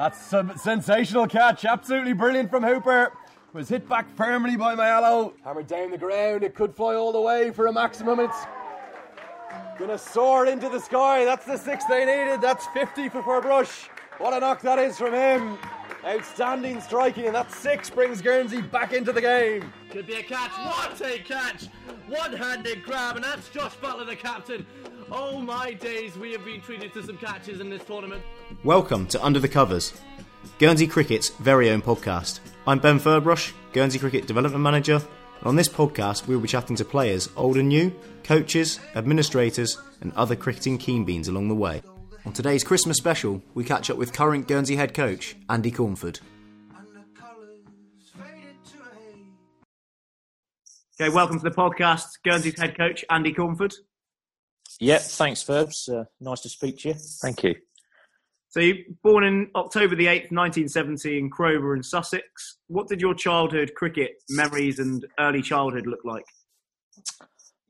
That's a sensational catch. Absolutely brilliant from Hooper. Was hit back firmly by Mayalo. Hammered down the ground. It could fly all the way for a maximum. It's gonna soar into the sky. That's the six they needed. That's 50 for Ferbrache. What a knock that is from him. Outstanding striking, and that six brings Guernsey back into the game. Could be a catch. What a catch! One-handed grab, and that's Josh Butler, the captain. Oh my days, we have been treated to some catches in this tournament. Welcome to Under the Covers, Guernsey Cricket's very own podcast. I'm Ben Ferbrache, Guernsey Cricket Development Manager, and on this podcast we'll be chatting to players old and new, coaches, administrators, and other cricketing keen beans along the way. On today's Christmas special, we catch up with current Guernsey head coach Andy Cornford. Okay, welcome to the podcast, Guernsey's head coach Andy Cornford. Yep, thanks, Verbs. Uh, nice to speak to you. Thank you. So, you born in October the 8th, 1970, in Crowborough in Sussex. What did your childhood cricket memories and early childhood look like?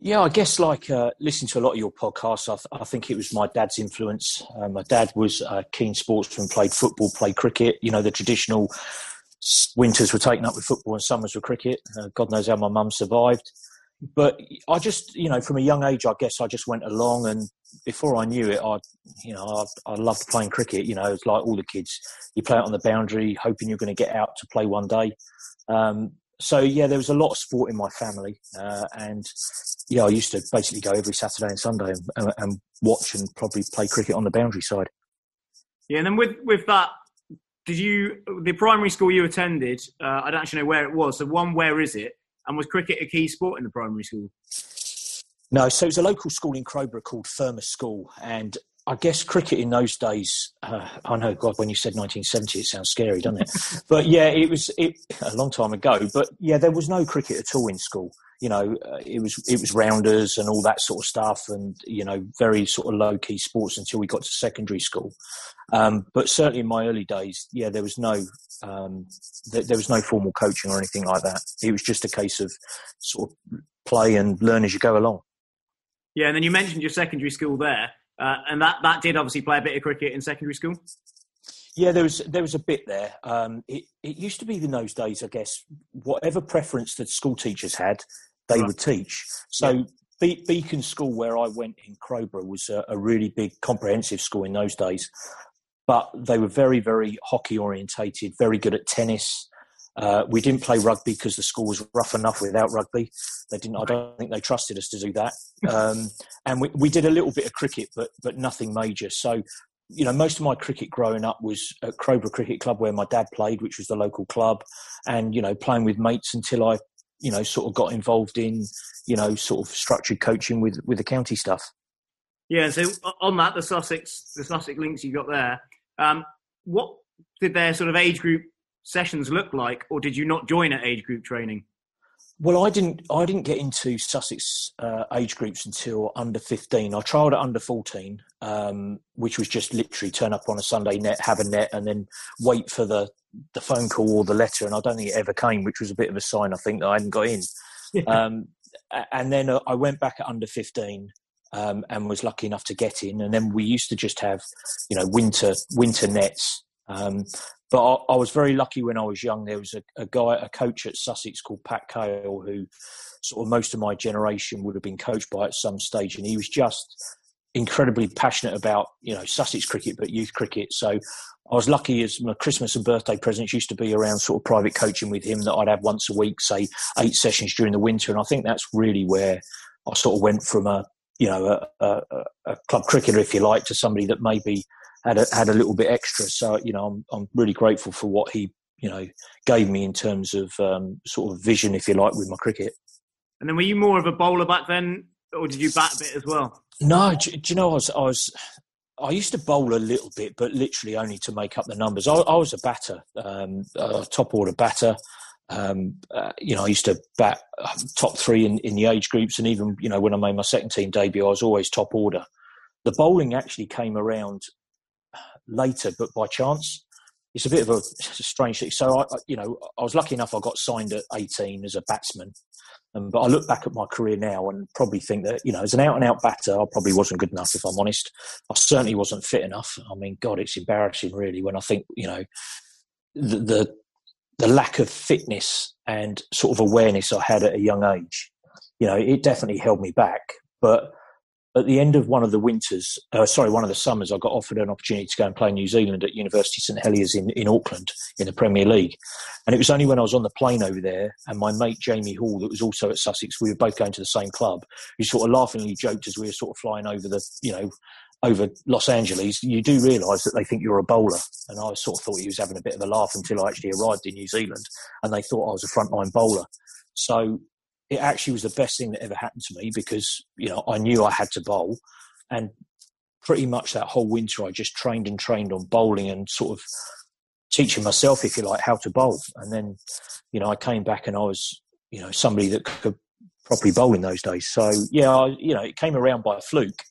Yeah, I guess like uh, listening to a lot of your podcasts, I, th- I think it was my dad's influence. Uh, my dad was a keen sportsman, played football, played cricket. You know, the traditional winters were taken up with football and summers with cricket. Uh, God knows how my mum survived. But I just, you know, from a young age, I guess I just went along, and before I knew it, I, you know, I, I loved playing cricket. You know, it's like all the kids, you play it on the boundary, hoping you're going to get out to play one day. Um, so yeah, there was a lot of sport in my family, uh, and yeah, I used to basically go every Saturday and Sunday and, and, watch and probably play cricket on the boundary side. Yeah, and then with with that, did you the primary school you attended? Uh, I don't actually know where it was. So one, where is it? And was cricket a key sport in the primary school? No, so it was a local school in Crowborough called Firmus School, and I guess cricket in those days. Uh, I know, God, when you said 1970, it sounds scary, doesn't it? but yeah, it was it, a long time ago. But yeah, there was no cricket at all in school. You know, uh, it was it was rounders and all that sort of stuff, and you know, very sort of low key sports until we got to secondary school. Um, but certainly in my early days, yeah, there was no um, th- there was no formal coaching or anything like that. It was just a case of sort of play and learn as you go along. Yeah, and then you mentioned your secondary school there. Uh, and that, that did obviously play a bit of cricket in secondary school. Yeah, there was there was a bit there. Um, it it used to be in those days, I guess, whatever preference that school teachers had, they right. would teach. So yeah. Be- Beacon School, where I went in Crowborough, was a, a, really big comprehensive school in those days. But they were very very hockey orientated, very good at tennis. Uh, we didn't play rugby because the school was rough enough without rugby. They didn't. I don't think they trusted us to do that. Um, and we, we did a little bit of cricket, but but nothing major. So, you know, most of my cricket growing up was at Crowborough Cricket Club, where my dad played, which was the local club, and you know, playing with mates until I, you know, sort of got involved in, you know, sort of structured coaching with with the county stuff. Yeah. So on that, the Sussex, the Sussex links you got there. Um, what did their sort of age group sessions look like, or did you not join at age group training? Well, I didn't. I didn't get into Sussex uh, age groups until under fifteen. I trialled at under fourteen, um, which was just literally turn up on a Sunday net, have a net, and then wait for the the phone call or the letter. And I don't think it ever came, which was a bit of a sign. I think that I hadn't got in. Yeah. Um, and then uh, I went back at under fifteen, um, and was lucky enough to get in. And then we used to just have, you know, winter winter nets. Um, but I, I, was very lucky when I was young. There was a, a, guy, a coach at Sussex called Pat Cale, who sort of most of my generation would have been coached by at some stage, and he was just incredibly passionate about you know Sussex cricket, but youth cricket. So I was lucky as my Christmas and birthday presents used to be around sort of private coaching with him that I'd have once a week, say eight sessions during the winter, and I think that's really where I sort of went from a you know a, a, a club cricketer, if you like, to somebody that maybe had a, had a little bit extra. So you know, I'm I'm really grateful for what he you know gave me in terms of um, sort of vision, if you like, with my cricket. And then, were you more of a bowler back then, or did you bat a bit as well? No, do, do you know I was I was I used to bowl a little bit, but literally only to make up the numbers. I, I was a batter, um, a top order batter. Um, uh, you know, I used to bat top three in, in the age groups, and even you know when I made my second team debut, I was always top order. The bowling actually came around later, but by chance. It's a bit of a, a strange thing. So I, you know, I was lucky enough. I got signed at 18 as a batsman, Um, but I look back at my career now and probably think that, you know, as an out and out batter, I probably wasn't good enough, if I'm honest. I certainly wasn't fit enough. I mean, God, it's embarrassing really when I think, you know, the, the, the lack of fitness and sort of awareness I had at a young age, you know, it definitely held me back. But at the end of one of the winters, uh, sorry, one of the summers, I got offered an opportunity to go and play New Zealand at University St Heliers in, in Auckland in the Premier League. And it was only when I was on the plane over there and my mate Jamie Hall, that was also at Sussex, we were both going to the same club, who sort of laughingly joked as we were sort of flying over the, you know, over Los Angeles, you do realise that they think you're a bowler. And I sort of thought he was having a bit of a laugh until I actually arrived in New Zealand and they thought I was a frontline bowler. So it actually was the best thing that ever happened to me because you know I knew I had to bowl, and pretty much that whole winter I just trained and trained on bowling and sort of teaching myself, if you like, how to bowl. And then you know I came back and I was you know somebody that could properly bowl in those days. So yeah, I, you know it came around by fluke.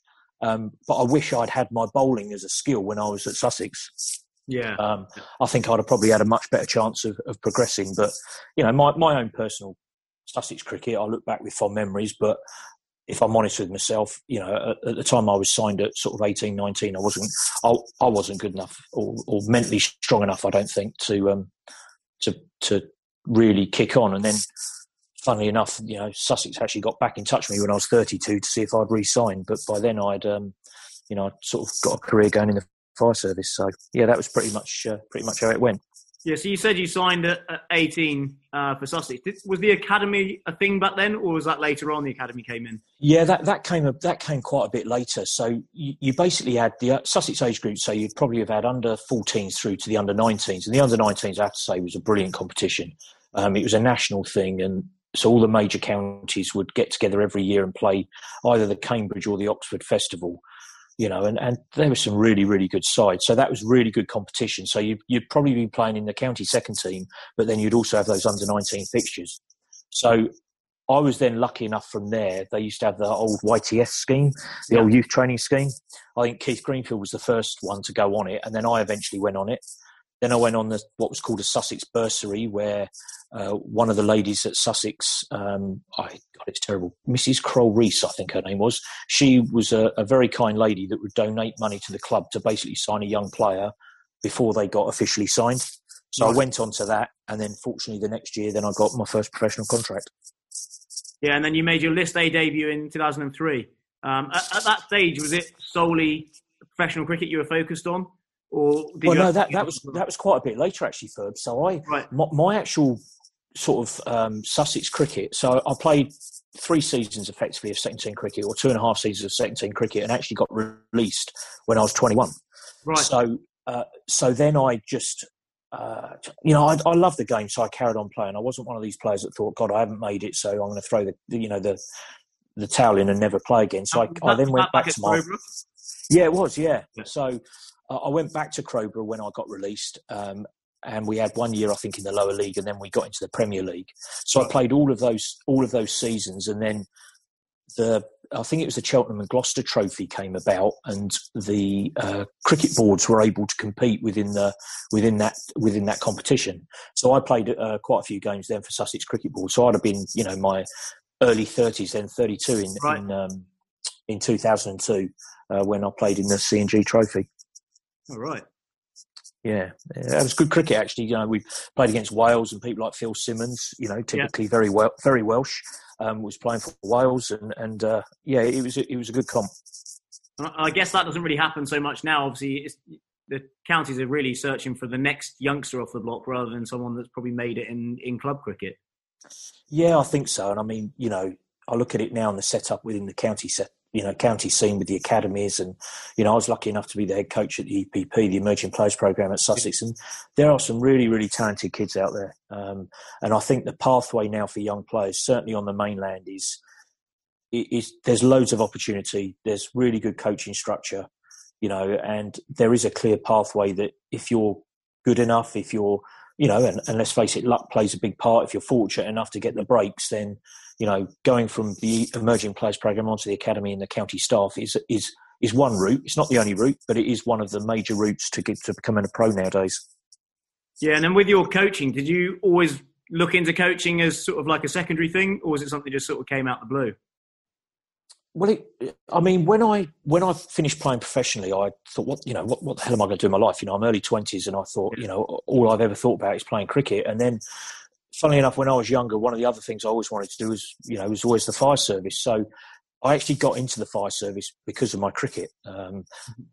Um, but I wish I'd had my bowling as a skill when I was at Sussex. Yeah, um, I think I'd have probably had a much better chance of, of progressing. But you know, my, my own personal Sussex cricket, I look back with fond memories, but if I'm honest with myself, you know, at, at, the time I was signed at sort of 18, 19, I wasn't, I, I wasn't good enough or, or, mentally strong enough, I don't think, to, um, to, to really kick on. And then, funnily enough, you know, Sussex actually got back in touch with me when I was 32 to see if I'd re-signed. But by then I'd, um, you know, I'd sort of got a career going in the fire service. So yeah, that was pretty much, uh, pretty much how it went. Yeah, so you said you signed at, 18 uh, for Sussex. Did, was the academy a thing back then, or was that later on the academy came in? Yeah, that, that came that came quite a bit later. So you, you basically had the uh, Sussex age group. So you'd probably have had under 14s through to the under 19s, and the under 19s, I have to say, was a brilliant competition. Um, it was a national thing, and so all the major counties would get together every year and play either the Cambridge or the Oxford Festival you know, and, and there were some really, really good sides. So that was really good competition. So you, you'd probably be playing in the county second team, but then you'd also have those under 19 fixtures. So I was then lucky enough from there. They used to have the old YTS scheme, the yeah. old youth training scheme. I think Keith Greenfield was the first one to go on it, and then I eventually went on it. Then I went on the what was called a Sussex bursary, where uh, one of the ladies at Sussex, um, I God, it's terrible, Mrs. Kroll Reese, I think her name was. She was a, a, very kind lady that would donate money to the club to basically sign a young player before they got officially signed. So I went on to that, and then fortunately the next year, then I got my first professional contract. Yeah, and then you made your List A debut in 2003. Um, at, at that stage, was it solely professional cricket you were focused on? Or well, no, that, that was that was quite a bit later actually, Ferb. So I right. my, my, actual sort of um, Sussex cricket. So I played three seasons effectively of second team cricket, or two and a half seasons of second team cricket, and actually got released when I was 21. Right. So uh, so then I just. Uh, you know, I, I love the game, so I carried on playing. I wasn't one of these players that thought, "God, I haven't made it, so I'm going to throw the, you know, the the towel in and never play again." So I, I then went back to my. Yeah, it was. Yeah. So I went back to Crowborough when I got released, um, and we had one year I think in the lower league, and then we got into the Premier League. So I played all of those all of those seasons, and then the I think it was the Cheltenham and Gloucester Trophy came about, and the uh, cricket boards were able to compete within the within that within that competition. So I played uh, quite a few games then for Sussex Cricket Board. So I'd have been, you know, my early thirties, then thirty two in right. in, um, in two thousand and two uh, when I played in the C&G Trophy. All right. Yeah, it was good cricket actually. You know, we played against Wales and people like Phil Simmons. You know, typically yeah. very well, very Welsh. Um, was playing for Wales, and and uh, yeah, it was it was a good comp. I guess that doesn't really happen so much now. Obviously, the counties are really searching for the next youngster off the block rather than someone that's probably made it in in club cricket. Yeah, I think so. And I mean, you know, I look at it now and the setup within the county set, you know county scene with the academies and you know I was lucky enough to be the head coach at the EPP the Emerging Players Program at Sussex. And there are some really really talented kids out there. Um, and I think the pathway now for young players certainly on the mainland is is there's loads of opportunity. There's really good coaching structure you know and there is a clear pathway that if you're good enough if you're you know and, and let's face it luck plays a big part. If you're fortunate enough to get the breaks then you know, going from the emerging players program onto the academy and the county staff is is is one route. It's not the only route, but it is one of the major routes to get to becoming a pro nowadays. Yeah, and then with your coaching, did you always look into coaching as sort of like a secondary thing, or was it something just sort of came out the blue? Well, it, I mean, when I when I finished playing professionally, I thought, what you know, what, what the hell am I going to do in my life? You know, I'm early twenties, and I thought, you know, all I've ever thought about is playing cricket. And then, funnily enough, when I was younger, one of the other things I always wanted to do was, you know, was always the fire service. So I actually got into the fire service because of my cricket. Um,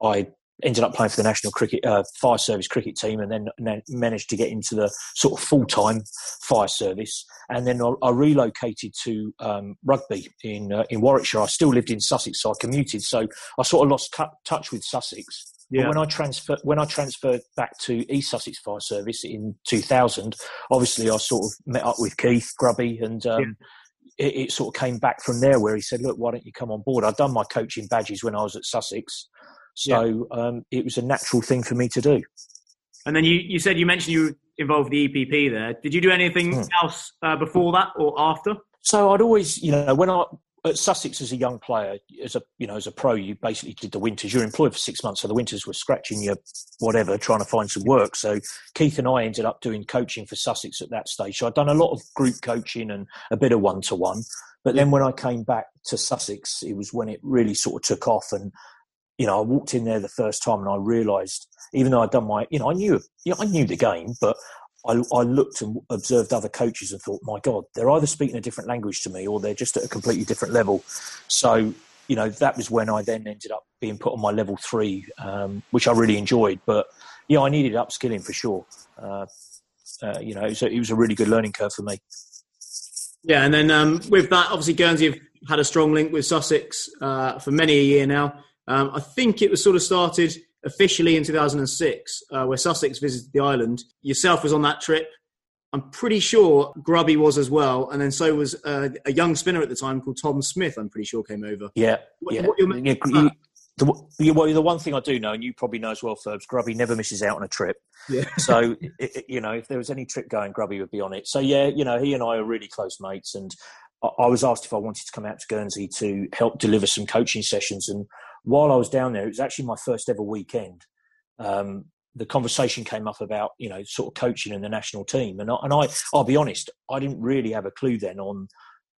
I ended up playing for the national cricket uh, fire service cricket team, and then, and then, managed to get into the sort of full time fire service. And then I, I relocated to um, rugby in uh, in Warwickshire. I still lived in Sussex, so I commuted. So I sort of lost t- touch with Sussex. Yeah. But when I transferred when I transferred back to East Sussex Fire Service in 2000, obviously I sort of met up with Keith Grubby and. Um, yeah it, it, sort of came back from there where he said, "Look, why don't you come on board?" I'd done my coaching badges when I was at Sussex, so yeah. um, it was a natural thing for me to do. And then you, you said you mentioned you were involved with the EPP there. Did you do anything hmm. else uh, before that or after? So I'd always, you know, when I at Sussex as a young player, as a you know as a pro, you basically did the winters. You're employed for six months, so the winters were scratching your whatever, trying to find some work. So Keith and I ended up doing coaching for Sussex at that stage. So I'd done a lot of group coaching and a bit of one to one. But then when I came back to Sussex, it was when it really sort of took off. And you know, I walked in there the first time and I realised, even though I'd done my, you know, I knew, you know, I knew the game, but I, I, looked and observed other coaches and thought, my God, they're either speaking a different language to me or they're just at a completely different level. So, you know, that was when I then ended up being put on my level three, um, which I really enjoyed. But yeah, I needed upskilling for sure. Uh, uh, you know, it was, a, it was, a, really good learning curve for me. Yeah, and then um, with that, obviously Guernsey have had a strong link with Sussex uh, for many a year now. Um, I think it was sort of started officially in 2006, uh, where Sussex visited the island. Yourself was on that trip. I'm pretty sure Grubby was as well, and then so was uh, a young spinner at the time called Tom Smith. I'm pretty sure came over. Yeah, what, yeah. What yeah you, the, well, the one thing I do know, and you probably know as well, Ferbs, Grubby never misses out on a trip. Yeah. so, it, you know, if there was any trip going, Grubby would be on it. So, yeah, you know, he and I are really close mates, and I, I was asked if I wanted to come out to Guernsey to help deliver some coaching sessions, and while I was down there, it was actually my first ever weekend. Um, the conversation came up about you know sort of coaching in the national team, and I, and I I'll be honest, I didn't really have a clue then on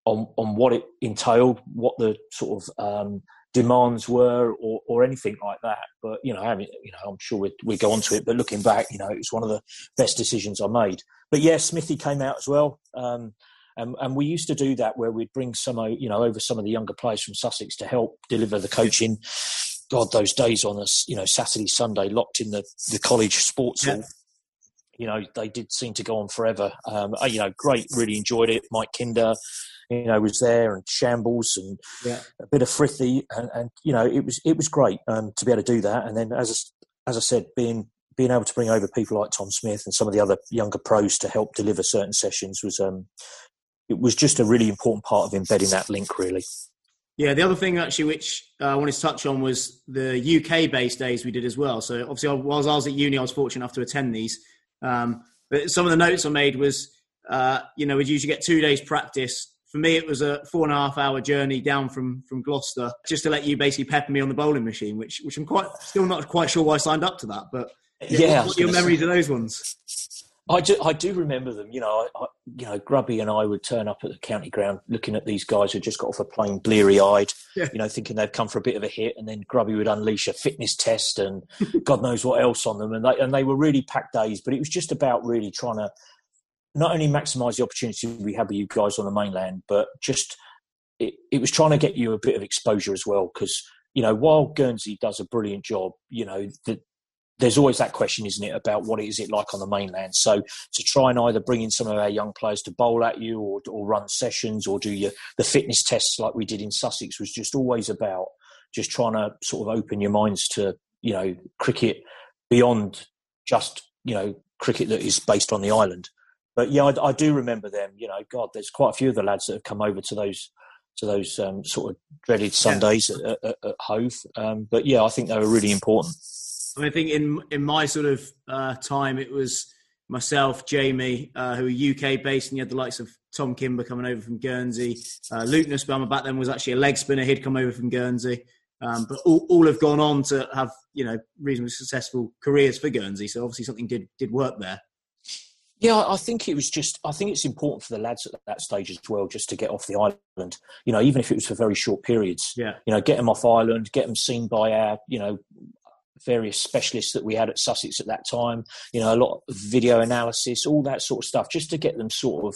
on on what it entailed, what the sort of um, demands were, or, or anything like that. But you know, I mean, you know, I'm sure we we go on to it. But looking back, you know, it was one of the best decisions I made. But yeah, Smithy came out as well. Um, and, and we used to do that where we'd bring some, you know, over some of the younger players from Sussex to help deliver the coaching. God, those days on us, you know, Saturday, Sunday, locked in the, the college sports hall. You know, they did seem to go on forever. Um, you know, great, really enjoyed it. Mike Kinder, you know, was there and Shambles and yeah. a bit of Frithie, and, and, you know, it was it was great um, to be able to do that. And then, as as I said, being being able to bring over people like Tom Smith and some of the other younger pros to help deliver certain sessions was um, it was just a really important part of embedding that link, really. Yeah, the other thing actually, which uh, I wanted to touch on, was the UK-based days we did as well. So obviously, whilst I was at uni, I was fortunate enough to attend these. Um, but some of the notes I made was, uh, you know, we'd usually get two days practice. For me, it was a four and a half hour journey down from from Gloucester just to let you basically pepper me on the bowling machine, which which I'm quite still not quite sure why I signed up to that. But yeah, yeah what, what your memories say. of those ones? I do, I do remember them. You know, I, you know, Grubby and I would turn up at the county ground looking at these guys who just got off a plane, bleary eyed. Yeah. You know, thinking they'd come for a bit of a hit, and then Grubby would unleash a fitness test and God knows what else on them, and they and they were really packed days. But it was just about really trying to not only maximise the opportunity we had with you guys on the mainland, but just it, it was trying to get you a bit of exposure as well because you know, while Guernsey does a brilliant job, you know, the, there's always that question, isn't it, about what is it like on the mainland? So to try and either bring in some of our young players to bowl at you, or, or run sessions, or do your the fitness tests like we did in Sussex was just always about just trying to sort of open your minds to you know cricket beyond just you know cricket that is based on the island. But yeah, I, I do remember them. You know, God, there's quite a few of the lads that have come over to those to those um, sort of dreaded Sundays yeah. at, at, at, Hove. Um, but yeah, I think they were really important. I, think in in my sort of uh, time, it was myself, Jamie, uh, who were UK based, and you had the likes of Tom Kimber coming over from Guernsey. Uh, Luke Nussbaumer back then was actually a leg spinner. He'd come over from Guernsey. Um, but all, all have gone on to have you know reasonably successful careers for Guernsey. So obviously something did did work there. Yeah, I think it was just. I think it's important for the lads at that stage as well, just to get off the island. You know, even if it was for very short periods. Yeah. You know, get them off island, get them seen by our, you know, various specialists that we had at Sussex at that time. You know, a lot of video analysis, all that sort of stuff, just to get them sort of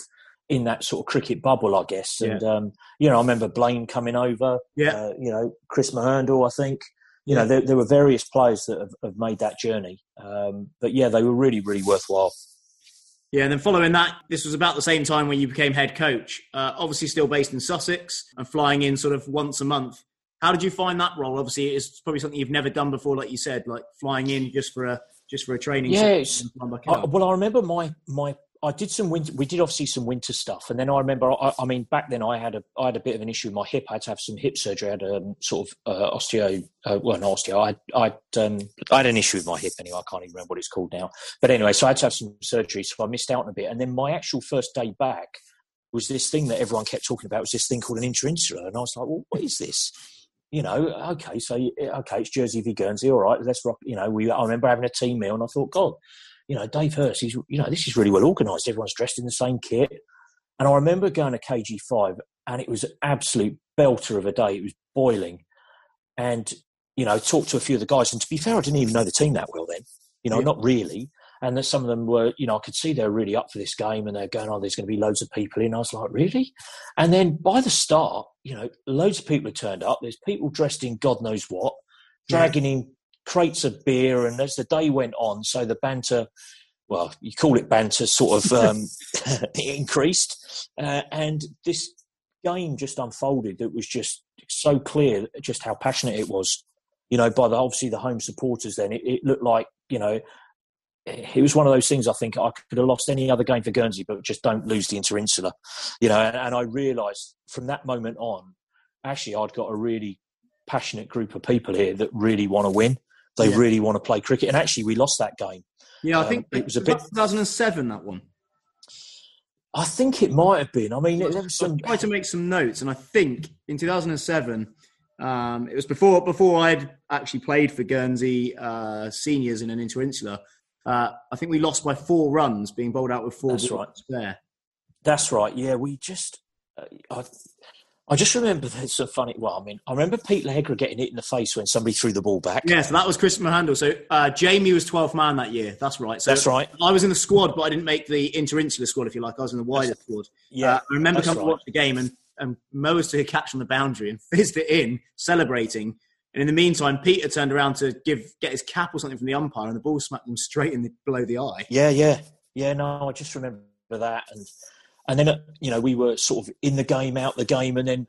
in that sort of cricket bubble, I guess. Yeah. And um, you know, I remember Blaine coming over. Yeah. Uh, you know, Chris Mahandle, I think. You Yeah. know, there, there were various players that have, have made that journey. Um, but yeah, they were really, really worthwhile. Yeah, and then following that, this was about the same time when you became head coach. Uh, obviously, still based in Sussex and flying in sort of once a month. How did you find that role? Obviously, it's probably something you've never done before, like you said, like flying in just for a just for a training. Yeah, session and flying back I, well, I remember my my I did some winter. We did obviously some winter stuff, and then I remember. I, I mean, back then I had a I had a bit of an issue with my hip. I had to have some hip surgery. I had a um, sort of uh, osteo. Uh, well, not osteo. I I um, I had an issue with my hip anyway. I can't even remember what it's called now. But anyway, so I had to have some surgery. So I missed out on a bit. And then my actual first day back was this thing that everyone kept talking about. Was this thing called an interinsular? And I was like, well, what is this? You know, okay, so okay, it's Jersey v Guernsey. All right, let's rock. You know, we. I remember having a team meal, and I thought, God, you know, Dave Hurst, he's, you know, this is really well organised. Everyone's dressed in the same kit. And I remember going to KG5 and it was an absolute belter of a day. It was boiling. And, you know, talked to a few of the guys. And to be fair, I didn't even know the team that well then, you know, Yeah. not really. And that some of them were, you know, I could see they were really up for this game and they're going, oh, there's going to be loads of people in. I was like, really? And then by the start, you know, loads of people had turned up. There's people dressed in God knows what, Yeah. dragging in crates of beer. And as the day went on, so the banter, well, you call it banter, sort of um, increased. Uh, and this game just unfolded that was just so clear just how passionate it was. You know, by the obviously the home supporters, then it, it looked like you know it was one of those things. I think I could have lost any other game for Guernsey, but just don't lose the Interinsular. You know, and, and I realised from that moment on, actually, I'd got a really passionate group of people here that really want to win. They Yeah. really want to play cricket, and actually, we lost that game. yeah, I um, think it was a bit- 2007 that one. I think it might have been. I mean, I some. tried to make some notes, and I think in 2007, um, it was before before I'd actually played for Guernsey uh, seniors in an interinsular. Uh, I think we lost by four runs, being bowled out with four That's balls right. spare. That's right. Yeah, we just. Uh, I, I just remember there's a funny. Well, I mean, I remember Pete Legra getting hit in the face when somebody threw the ball back. Yeah, so that was Chris Mahandle. So uh, Jamie was 12th man that year. That's right. So That's right. I was in the squad, but I didn't make the interinsular squad, if you like. I was in the wider squad. Yeah, Uh, I remember that's coming to watch the game and, and Moas took a catch on the boundary and fizzed it in, celebrating. And in the meantime, Peter turned around to give get his cap or something from the umpire, and the ball smacked him straight in the, below the eye. Yeah, yeah, yeah. No, I just remember that, and and then you know we were sort of in the game, out the game, and then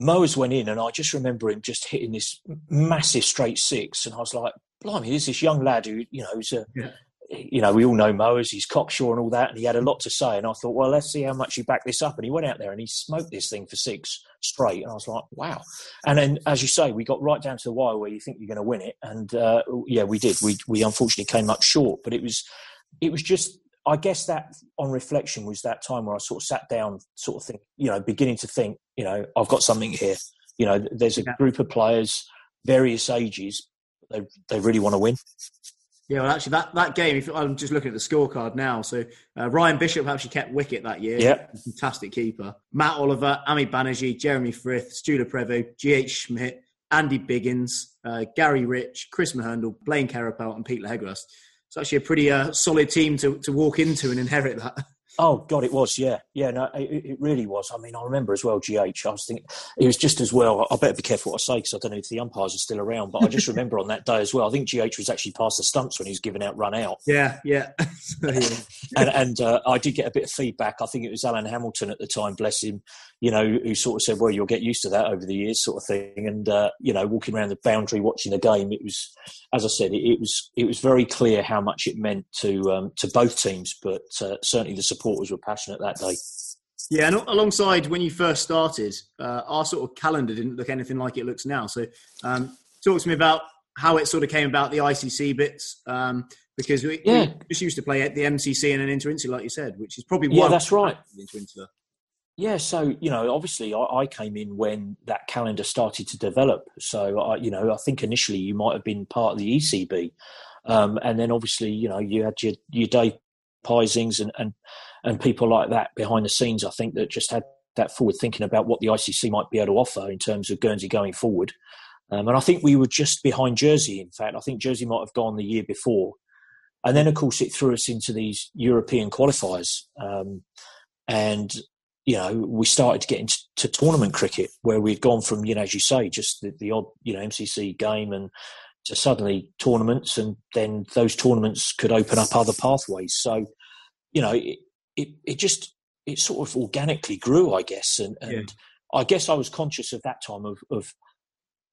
Moas went in, and I just remember him just hitting this massive straight six, and I was like, "Blimey, there's this young lad who you know who's a." Yeah. You know, we all know Moas, he's cocksure and all that, and he had a lot to say. And I thought, well, let's see how much you back this up. And he went out there and he smoked this thing for six straight. And I was like, wow. And then, as you say, we got right down to the wire where you think you're going to win it. And uh, yeah, we did. We, we unfortunately came up short, but it was, it was just I guess that on reflection was that time where I sort of sat down, sort of think, you know, beginning to think, you know, I've got something here. You know, there's a group of players, various ages, they they really want to win. Yeah, well, actually, that, that game, if I'm just looking at the scorecard now. So uh, Ryan Bishop actually kept wicket that year. Yeah. Fantastic keeper. Matt Oliver, Ami Banerjee, Jeremy Frith, Stuart Prevo, G.H. Schmidt, Andy Biggins, uh, Gary Rich, Chris Mahandle, Blaine Carapel, and Pete Legrust. It's actually a pretty uh, solid team to, to walk into and inherit that. Oh God, it was. Yeah, yeah. No, it, it really was. I mean, I remember as well. Gh. I was thinking it was just as well. I better be careful what I say because I don't know if the umpires are still around. But I just remember on that day as well. I think Gh was actually past the stumps when he was giving out run out. Yeah, yeah. And, and uh, I did get a bit of feedback. I think it was Alan Hamilton at the time, bless him, you know, who sort of said, "Well, you'll get used to that over the years," sort of thing. And uh, you know, walking around the boundary watching the game, it was, as I said, it, it was it was very clear how much it meant to um, to both teams, but uh, certainly the supporters were passionate that day. Yeah, and alongside when you first started, uh, our sort of calendar didn't look anything like it looks now. So, um, talk to me about how it sort of came about the ICC bits, um, because we, Yeah. we just used to play at the MCC and an interinsular, like you said, which is probably Yeah, one that's right. Interinsular. Yeah, so you know, obviously, I, I came in when that calendar started to develop. So, I, you know, I think initially you might have been part of the ECB, um, and then obviously, you know, you had your your Dave Pisings and, and and people like that behind the scenes. I think that just had that forward thinking about what the ICC might be able to offer in terms of Guernsey going forward. Um, and I think we were just behind Jersey. In fact, I think Jersey might have gone the year before, and then of course it threw us into these European qualifiers. Um, and you know, we started to get into tournament cricket where we'd gone from, you know, as you say, just the, the odd, you know, MCC game and to suddenly tournaments, and then those tournaments could open up other pathways. So, you know, it it, it just it sort of organically grew, I guess, and, and yeah. I guess I was conscious of that time of, of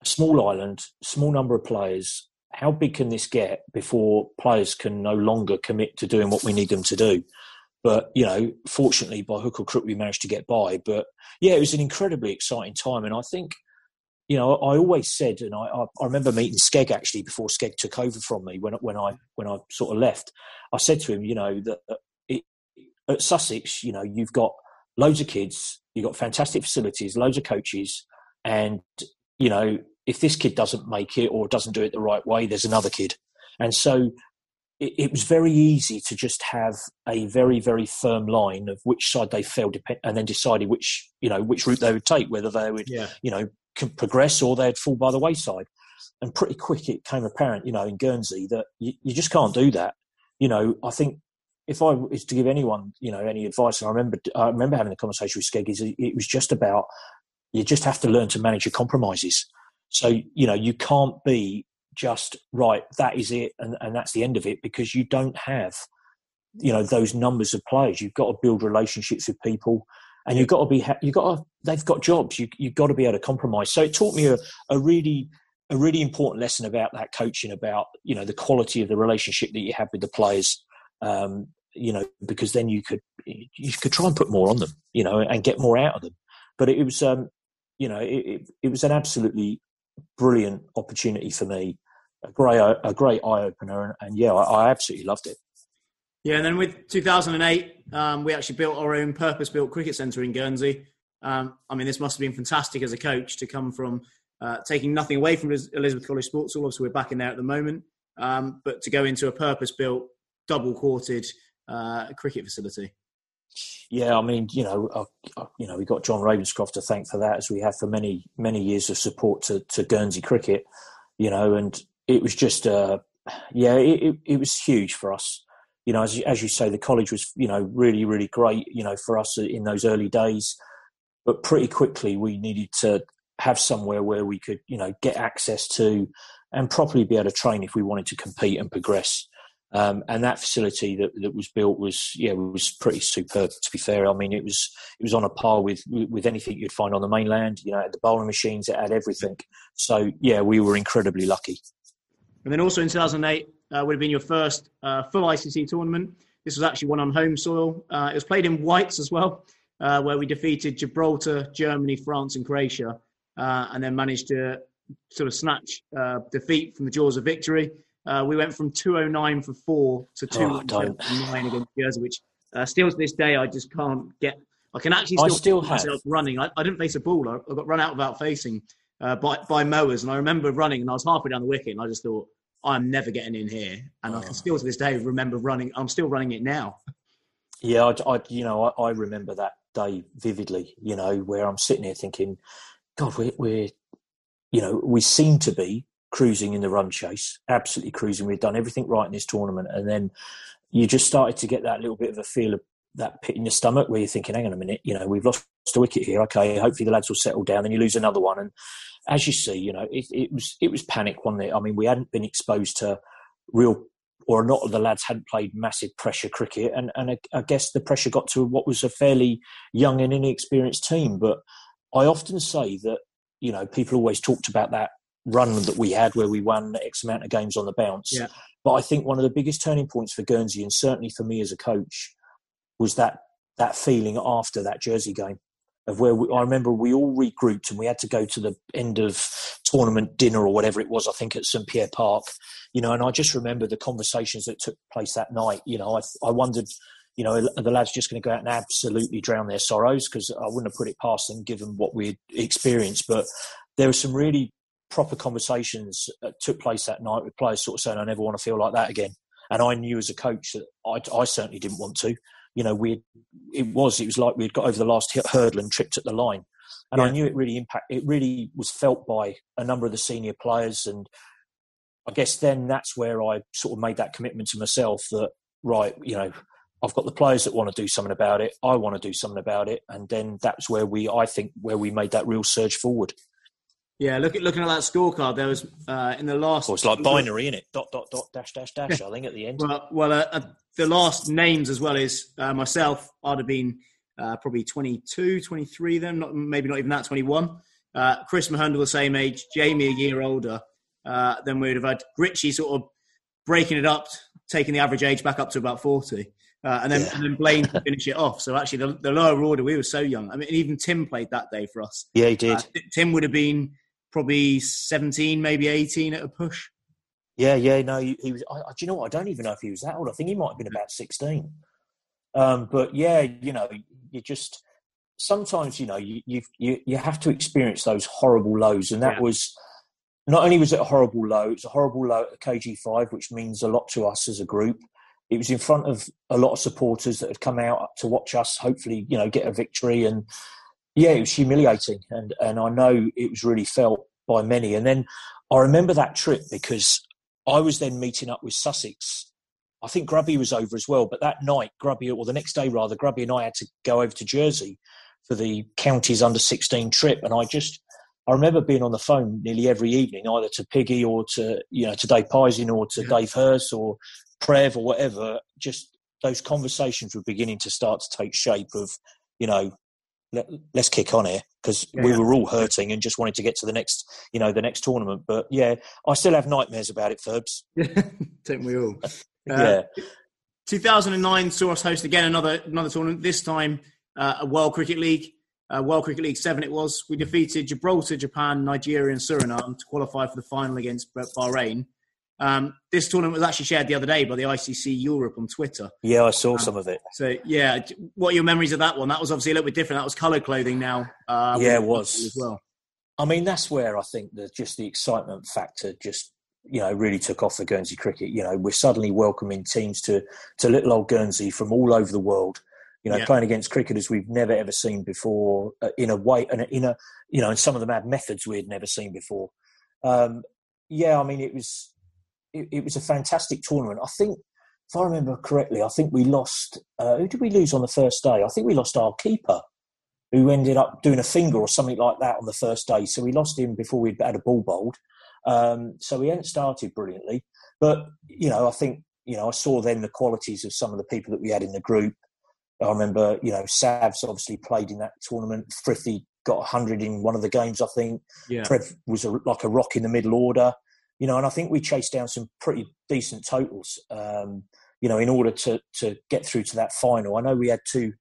a small island, small number of players. How big can this get before players can no longer commit to doing what we need them to do? But you know, fortunately, by hook or crook, we managed to get by. But yeah, it was an incredibly exciting time, and I think you know, I always said, and I, I, remember meeting Skeg actually before Skeg took over from me when when I when I sort of left. I said to him, you know, that uh, it, at Sussex, you know, you've got loads of kids, you've got fantastic facilities, loads of coaches, and you know, if this kid doesn't make it or doesn't do it the right way, there's another kid, and so it, it, was very easy to just have a very very firm line of which side they fell and then decided which you know which route they would take whether they would yeah. you know progress or they'd fall by the wayside and pretty quick it came apparent you know in guernsey that you, you just can't do that you know i think if I was to give anyone, you know, any advice, and I remember, I remember having a conversation with Skeg, it was just about you just have to learn to manage your compromises. So you know, you can't be just right that is it and, and that's the end of it because you don't have you know those numbers of players. You've got to build relationships with people and you've got to be you've got to they've got jobs. You, you've got to be able to compromise. So it taught me a, a really a really important lesson about that coaching about you know the quality of the relationship that you have with the players um, you know because then you could you could try and put more on them you know and get more out of them. But it, was um you know it, it, it was an absolutely brilliant opportunity for me a great a great eye opener, and, and, yeah, I, I, absolutely loved it. Yeah, and then with 2008, um, we actually built our own purpose-built cricket centre in Guernsey. Um, I mean, this must have been fantastic as a coach to come from uh, taking nothing away from Elizabeth College Sports Hall. Obviously, we're back in there at the moment, um, but to go into a purpose-built, double-courted uh, cricket facility. Yeah, I mean, you know, uh, uh, you know, we got John Ravenscroft to thank for that, as we have for many, many years of support to, to Guernsey cricket. You know, and it was just, uh, yeah, it, it, it, was huge for us. You know, as, as you say, the college was, you know, really, really great, you know, for us in those early days. But pretty quickly, we needed to have somewhere where we could, you know, get access to and properly be able to train if we wanted to compete and progress. Um, and that facility that, that was built was yeah was pretty superb. To be fair, I mean it was it was on a par with with anything you'd find on the mainland. You know, the bowling machines, it had everything. So yeah, we were incredibly lucky. And then also in 2008 uh, would have been your first uh, full ICC tournament. This was actually one on home soil. Uh, it was played in whites as well, uh, where we defeated Gibraltar, Germany, France, and Croatia, uh, and then managed to sort of snatch uh, defeat from the jaws of victory. We went from 209 for four to 209 oh, against Jersey, which still to this day I just can't get. I can actually still, I still myself running. I, I, didn't face a ball. I, I got run out without facing uh, by, by mowers. And I remember running and I was halfway down the wicket and I just thought, I'm never getting in here. And oh. I can still to this day remember running. I'm still running it now. Yeah, I, I you know, I, I, remember that day vividly, you know, where I'm sitting here thinking, God, we're, we're, you know, we seem to be cruising in the run chase, absolutely cruising. We've done everything right in this tournament. And then you just started to get that little bit of a feel of that pit in your stomach where you're thinking, hang on a minute, you know, we've lost a wicket here. Okay, hopefully the lads will settle down. Then you lose another one. And as you see, you know, it, it was it was panic, wasn't it? I mean, we hadn't been exposed to real, or not the lads hadn't played massive pressure cricket, and and I, I guess the pressure got to what was a fairly young and inexperienced team. But I often say that you know people always talked about that run that we had where we won X amount of games on the bounce. Yeah. But I think one of the biggest turning points for Guernsey, and certainly for me as a coach, was that that feeling after that Jersey game of where we, I remember we all regrouped and we had to go to the end of tournament dinner or whatever it was, I think at St Pierre Park, you know, and I just remember the conversations that took place that night. You know, I, I wondered, you know, are the lads just going to go out and absolutely drown their sorrows? Because I wouldn't have put it past them given what we'd experienced. But there were some really proper conversations took place that night with players sort of saying, I never want to feel like that again. and I knew as a coach that I, I certainly didn't want to. You know, we it was it was like we'd got over the last hurdle and tripped at the line, and yeah. I knew it really impact. It really was felt by a number of the senior players, and I guess then that's where I sort of made that commitment to myself that right, you know, I've got the players that want to do something about it. I want to do something about it, and then that's where we, I think, where we made that real surge forward. Yeah, look at looking at that scorecard. There was uh, in the last. Oh, it's like binary, isn't it? Dot dot dot dash dash dash. I think at the end. Well, well, uh, uh, the last names as well is uh, myself. I'd have been uh, probably 22, 23 then, not maybe not even that, 21. Uh, Chris Mahundle the same age, Jamie a year older. then we'd have had Richie sort of breaking it up, taking the average age back up to about 40. Uh, and then yeah. and then Blaine to finish it off. So actually, the, the, lower order, we were so young. I mean, even Tim played that day for us. Yeah, he did. Tim would have been probably seventeen, maybe eighteen at a push. Yeah, yeah. No, he, he was. I, do you know what? I don't even know if he was that old. I think he might have been about sixteen. Um, but yeah, you know, you just sometimes you know you you you have to experience those horrible lows, and that yeah. was not only was it a horrible low, it's a horrible low at the KG5, which means a lot to us as a group it was in front of a lot of supporters that had come out to watch us hopefully you know get a victory and yeah it was humiliating and and i know it was really felt by many. And then i remember that trip because i was then meeting up with sussex. I think grubby was over as well but that night grubby or the next day rather grubby and i had to go over to jersey for the counties under 16 trip. And i just I remember being on the phone nearly every evening, either to Piggy or to you know to Dave Pising or to yeah. Dave Hurst or Prev or whatever, just those conversations were beginning to start to take shape of, you know, let, us kick on here because yeah. we were all hurting and just wanted to get to the next, you know, the next tournament. But yeah, I still have nightmares about it, Ferbs. Don't we all? yeah. Uh, 2009 saw us host again another another tournament. This time uh, a World Cricket League, uh, World Cricket League Seven. It was. We defeated Gibraltar, Japan, Nigeria, and Suriname to qualify for the final against Bahrain. Um, this tournament was actually shared the other day by the ICC Europe on Twitter. Yeah, I saw um, some of it. So, yeah, what are your memories of that one? That was obviously a little bit different. That was colour clothing now. Uh, yeah, it was as well. I mean, that's where I think that just the excitement factor just you know really took off for Guernsey cricket. You know, we're suddenly welcoming teams to to little old Guernsey from all over the world. You know, yeah. playing against cricketers we've never ever seen before uh, in a way, and in a you know, and some of them had methods we had never seen before. Um, yeah, I mean, it was it, it, was a fantastic tournament. I think, if I remember correctly, I think we lost. Uh, who did we lose on the first day? I think we lost our keeper, who ended up doing a finger or something like that on the first day. So we lost him before we'd had a ball bowled. Um, so we hadn't started brilliantly, but you know, I think you know I saw then the qualities of some of the people that we had in the group. I remember, you know, Savs obviously played in that tournament. Frithy got 100 in one of the games, I think. Yeah. Trev was a, like a rock in the middle order you know, and I think we chased down some pretty decent totals, um, you know, in order to to get through to that final. I know we had two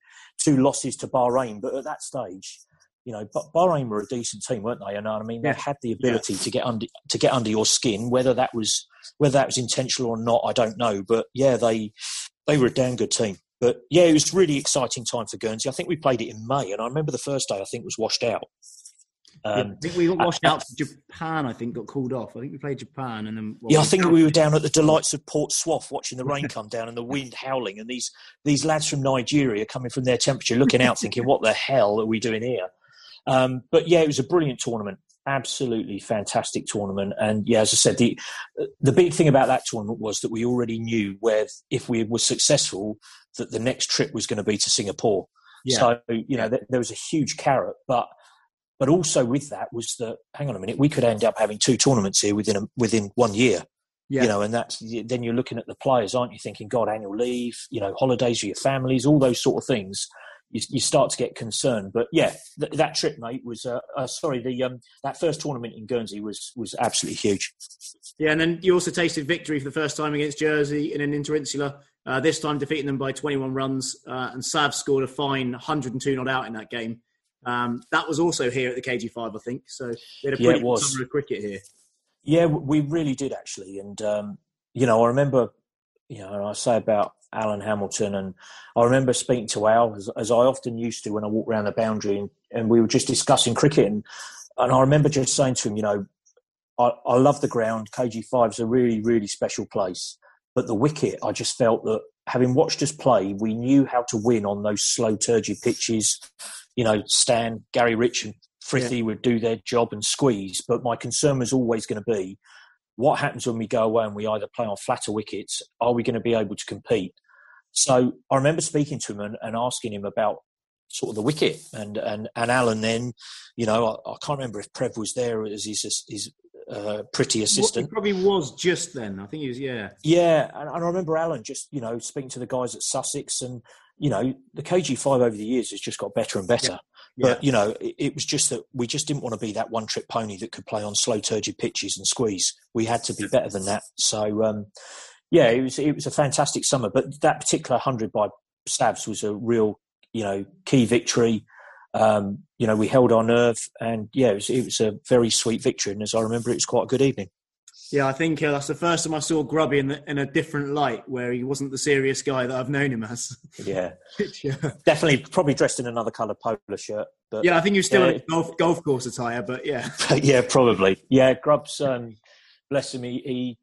two losses to Bahrain, but at that stage, you know, but Bahrain were a decent team, weren't they? You know what I mean? They had the ability yeah. to get under to get under your skin. Whether that was whether that was intentional or not, I don't know. But yeah, they they were a damn good team. But yeah, it was really exciting time for Guernsey. I think we played it in May, and I remember the first day I think was washed out. Um, yeah, I think we got washed out to Japan. I think got called off. I think we played Japan, and then well, yeah, I think we were down at the delights of Port Soif, watching the rain come down and the wind howling, and these these lads from Nigeria coming from their temperature, looking out, thinking, "What the hell are we doing here?" Um, but yeah, it was a brilliant tournament, absolutely fantastic tournament, and yeah, as I said, the the big thing about that tournament was that we already knew where if we were successful, that the next trip was going to be to Singapore. Yeah. So you know, there was a huge carrot, but but also with that was that hang on a minute, we could end up having two tournaments here within a, within one year. Yeah. You know, and that's then you're looking at the players, aren't you? Thinking, God, annual leave, you know, holidays for your families, all those sort of things. You, you start to get concerned. But yeah, th- that trip, mate, was uh, uh, sorry. The um, that first tournament in Guernsey was was absolutely huge. Yeah, and then you also tasted victory for the first time against Jersey in an interinsular. Uh, this time defeating them by 21 runs, uh, and Sav scored a fine 102 not out in that game. Um, that was also here at the KG5, I think. So they had a pretty yeah, summer of cricket here. Yeah, we really did actually, and um, you know, I remember, you know, I say about Alan Hamilton, and I remember speaking to Al as, as I often used to when I walked around the boundary, and, and we were just discussing cricket, and, and I remember just saying to him, you know, I, I love the ground. KG5 is a really, really special place. but the wicket, I just felt that having watched us play, we knew how to win on those slow, turgid pitches. You know, Stan, Gary Rich, and Frithie yeah. would do their job and squeeze. But my concern was always going to be what happens when we go away and we either play on flatter wickets? Are we going to be able to compete? So I remember speaking to him and, and asking him about sort of the wicket and and and Alan then, you know, I, I can't remember if Prev was there as his his uh, pretty assistant. He probably was just then. I think he was. Yeah. Yeah, and, and I remember Alan just you know speaking to the guys at Sussex, and you know the KG five over the years has just got better and better. Yeah. But you know, it, it, was just that we just didn't want to be that one trick pony that could play on slow turgid pitches and squeeze. We had to be better than that. So um, yeah, it was it was a fantastic summer. But that particular hundred by Stabs was a real you know key victory. Um, you know, we held our nerve, and yeah, it was, it was, a very sweet victory. And as I remember, it was quite a good evening. Yeah, I think uh, that's the first time I saw Grubby in, the, in, a different light, where he wasn't the serious guy that I've known him as. Yeah, yeah. definitely, probably dressed in another colour polo shirt. But yeah, I think he was still yeah. in golf golf course attire, but yeah, yeah, probably. Yeah, Grubs, um, bless him, he, he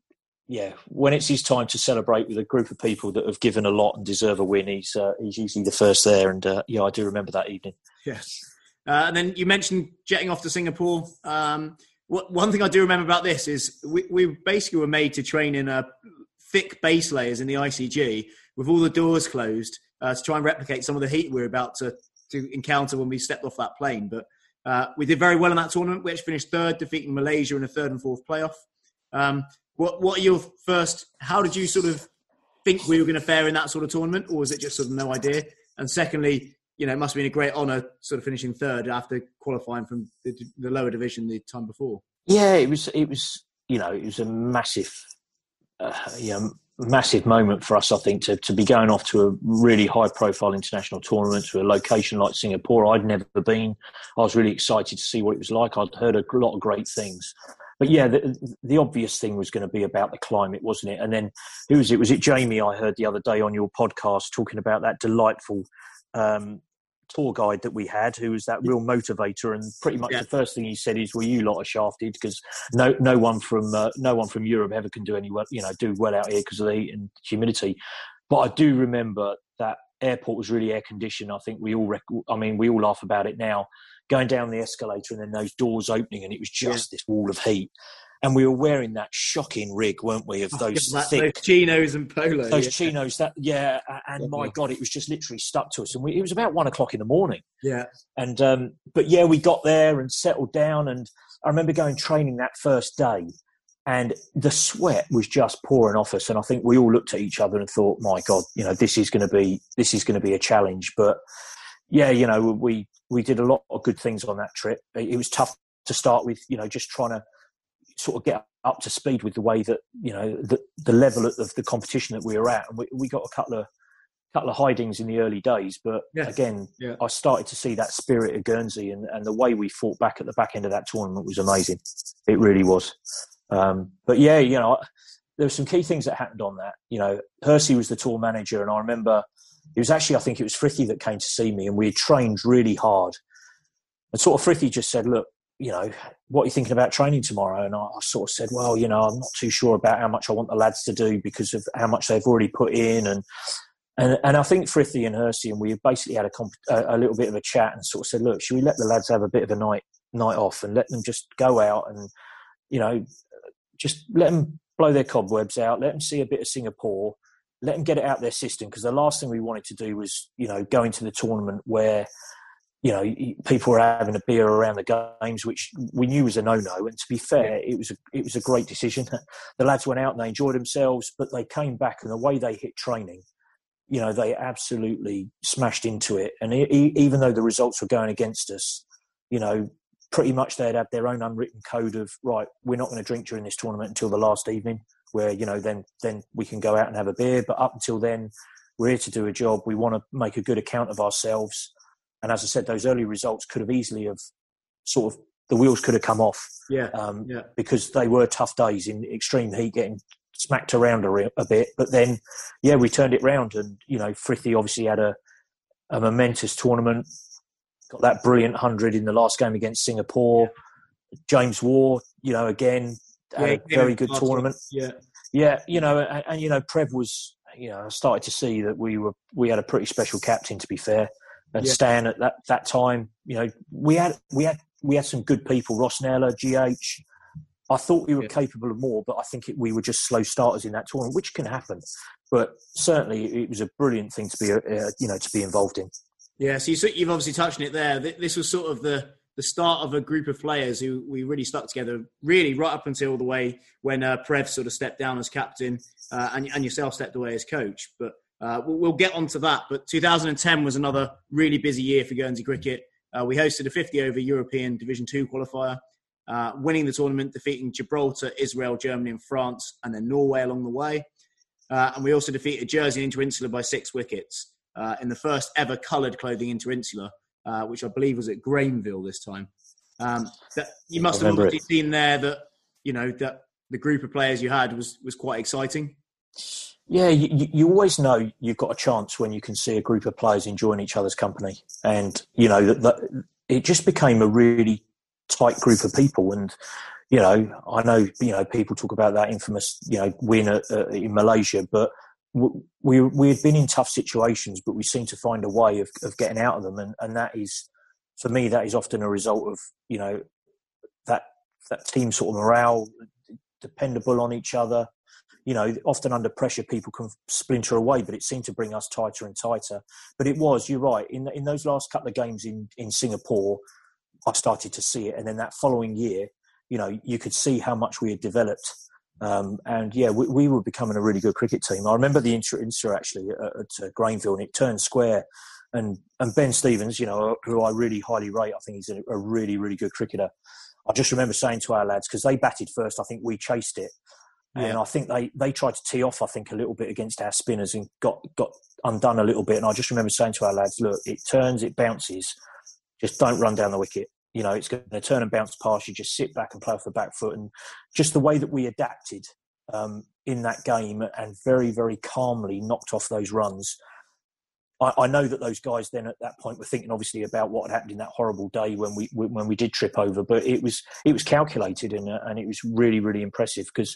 yeah, when it's his time to celebrate with a group of people that have given a lot and deserve a win, he's uh, he's usually the first there. And uh, yeah, I do remember that evening. Yes, uh, and then you mentioned jetting off to Singapore. Um, one thing I do remember about this is we, we basically were made to train in a thick base layers in the ICG with all the doors closed uh, to try and replicate some of the heat we are about to to encounter when we stepped off that plane. But uh, we did very well in that tournament. We actually finished third, defeating Malaysia in the third and fourth playoff. Um, what What are your first? How did you sort of think we were going to fare in that sort of tournament, or was it just sort of no idea? And secondly, you know, it must have been a great honour, sort of finishing third after qualifying from the, the lower division the time before. Yeah, it was. It was. You know, it was a massive, uh, you know, massive moment for us. I think to to be going off to a really high profile international tournament to a location like Singapore. I'd never been. I was really excited to see what it was like. I'd heard a lot of great things but yeah, the, the obvious thing was going to be about the climate, wasn't it? And then who was it? Was it Jamie? I heard the other day on your podcast talking about that delightful um, tour guide that we had, who was that real motivator. And pretty much yeah. the first thing he said is, "Well, you lot are shafted because no no one from uh, no one from Europe ever can do any well, you know, do well out here because of the heat and humidity." But I do remember that airport was really air conditioned. I think we all, rec- I mean, we all laugh about it now going down the escalator and then those doors opening and it was just yeah. this wall of heat. And we were wearing that shocking rig, weren't we? Of oh, those oh, thick those chinos and polos. Those yeah. chinos, that yeah. And yeah. my God, it was just literally stuck to us. And we, it was about one o'clock in the morning. Yeah. And um, but yeah, we got there and settled down. And I remember going training that first day, and the sweat was just pouring off us. And I think we all looked at each other and thought, "My God, you know, this is going to be this is going to be a challenge." But yeah, you know, we we did a lot of good things on that trip. It was tough to start with, you know, just trying to sort of get up to speed with the way that you know the the level of the competition that we were at, and we, we got a couple of couple of hidings in the early days. But yes. again, yeah. I started to see that spirit of Guernsey, and, and the way we fought back at the back end of that tournament was amazing. It really was. Um, but yeah, you know, there were some key things that happened on that. You know, Hersey was the tour manager, and I remember it was actually, I think it was Frithie that came to see me, and we had trained really hard. And sort of Frithie just said, Look, you know, what are you thinking about training tomorrow? And I, I, sort of said, Well, you know, I'm not too sure about how much I want the lads to do because of how much they've already put in. And and, and I think Frithie and Hersey and we basically had a, comp- a, a little bit of a chat and sort of said, Look, should we let the lads have a bit of a night night off and let them just go out and, you know, just let them blow their cobwebs out, let them see a bit of Singapore let them get it out of their system because the last thing we wanted to do was you know go into the tournament where you know people were having a beer around the games which we knew was a no-no and to be fair it was a, it was a great decision the lads went out and they enjoyed themselves but they came back and the way they hit training you know they absolutely smashed into it and even though the results were going against us you know pretty much they'd have their own unwritten code of right we're not going to drink during this tournament until the last evening where you know then then we can go out and have a beer. But up until then, we're here to do a job. We want to make a good account of ourselves. And as I said, those early results could have easily have sort of the wheels could have come off. Yeah, um, yeah. Because they were tough days in extreme heat, getting smacked around a, a, bit. But then, yeah, we turned it round, and you know, Frithie obviously had a a momentous tournament. Got that brilliant hundred in the last game against Singapore. Yeah. James War, you know, again, had yeah, a very good tournament. Yeah. Yeah, you know, and, and, you know, Prev was, you know, I started to see that we were we had a pretty special captain. To be fair, and yeah. Stan at that that time, you know, we had we had we had some good people. Ross Neller, GH. I thought we were yeah. capable of more, but I think it, we were just slow starters in that tournament, which can happen. But certainly, it was a brilliant thing to be, uh, you know, to be involved in. Yeah, so you, you've obviously touched on it there. This was sort of the the start of a group of players who we really stuck together, really right up until the way when uh, Prev sort of stepped down as captain uh, and, and yourself stepped away as coach. But uh, we'll, we'll, get onto that. But 2010 was another really busy year for Guernsey cricket. Uh, we hosted a 50 over European Division Two qualifier, uh, winning the tournament, defeating Gibraltar, Israel, Germany, and France, and then Norway along the way. Uh, and we also defeated Jersey Interinsular by six wickets in the first ever coloured clothing Interinsular uh, which I believe was at Grainville this time. Um, that you must have obviously it. seen there that you know that the group of players you had was was quite exciting. Yeah, you, you always know you've got a chance when you can see a group of players enjoying each other's company, and you know that, that it just became a really tight group of people. And you know, I know you know people talk about that infamous you know win at, uh, in Malaysia, but we we had been in tough situations, but we seemed to find a way of, of getting out of them, and, and that is, for me, that is often a result of you know that that team sort of morale, dependable on each other. You know, often under pressure, people can splinter away, but it seemed to bring us tighter and tighter. But it was, you're right, in in those last couple of games in in Singapore, I started to see it, and then that following year, you know, you could see how much we had developed um, and yeah, we, we, were becoming a really good cricket team. I remember the inter, inter actually at, at Grainville, and it turned square. And and Ben Stevens, you know, who I really highly rate, I think he's a, a really really good cricketer. I just remember saying to our lads because they batted first. I think we chased it, yeah. and I think they they tried to tee off. I think a little bit against our spinners and got got undone a little bit. And I just remember saying to our lads, "Look, it turns, it bounces. Just don't run down the wicket." you know, it's going to turn and bounce past you. Just sit back and play off the back foot, and just the way that we adapted um, in that game and very, very calmly knocked off those runs. I, I, know that those guys then at that point were thinking obviously about what had happened in that horrible day when we when we did trip over, but it was it was calculated and uh, and it was really really impressive because.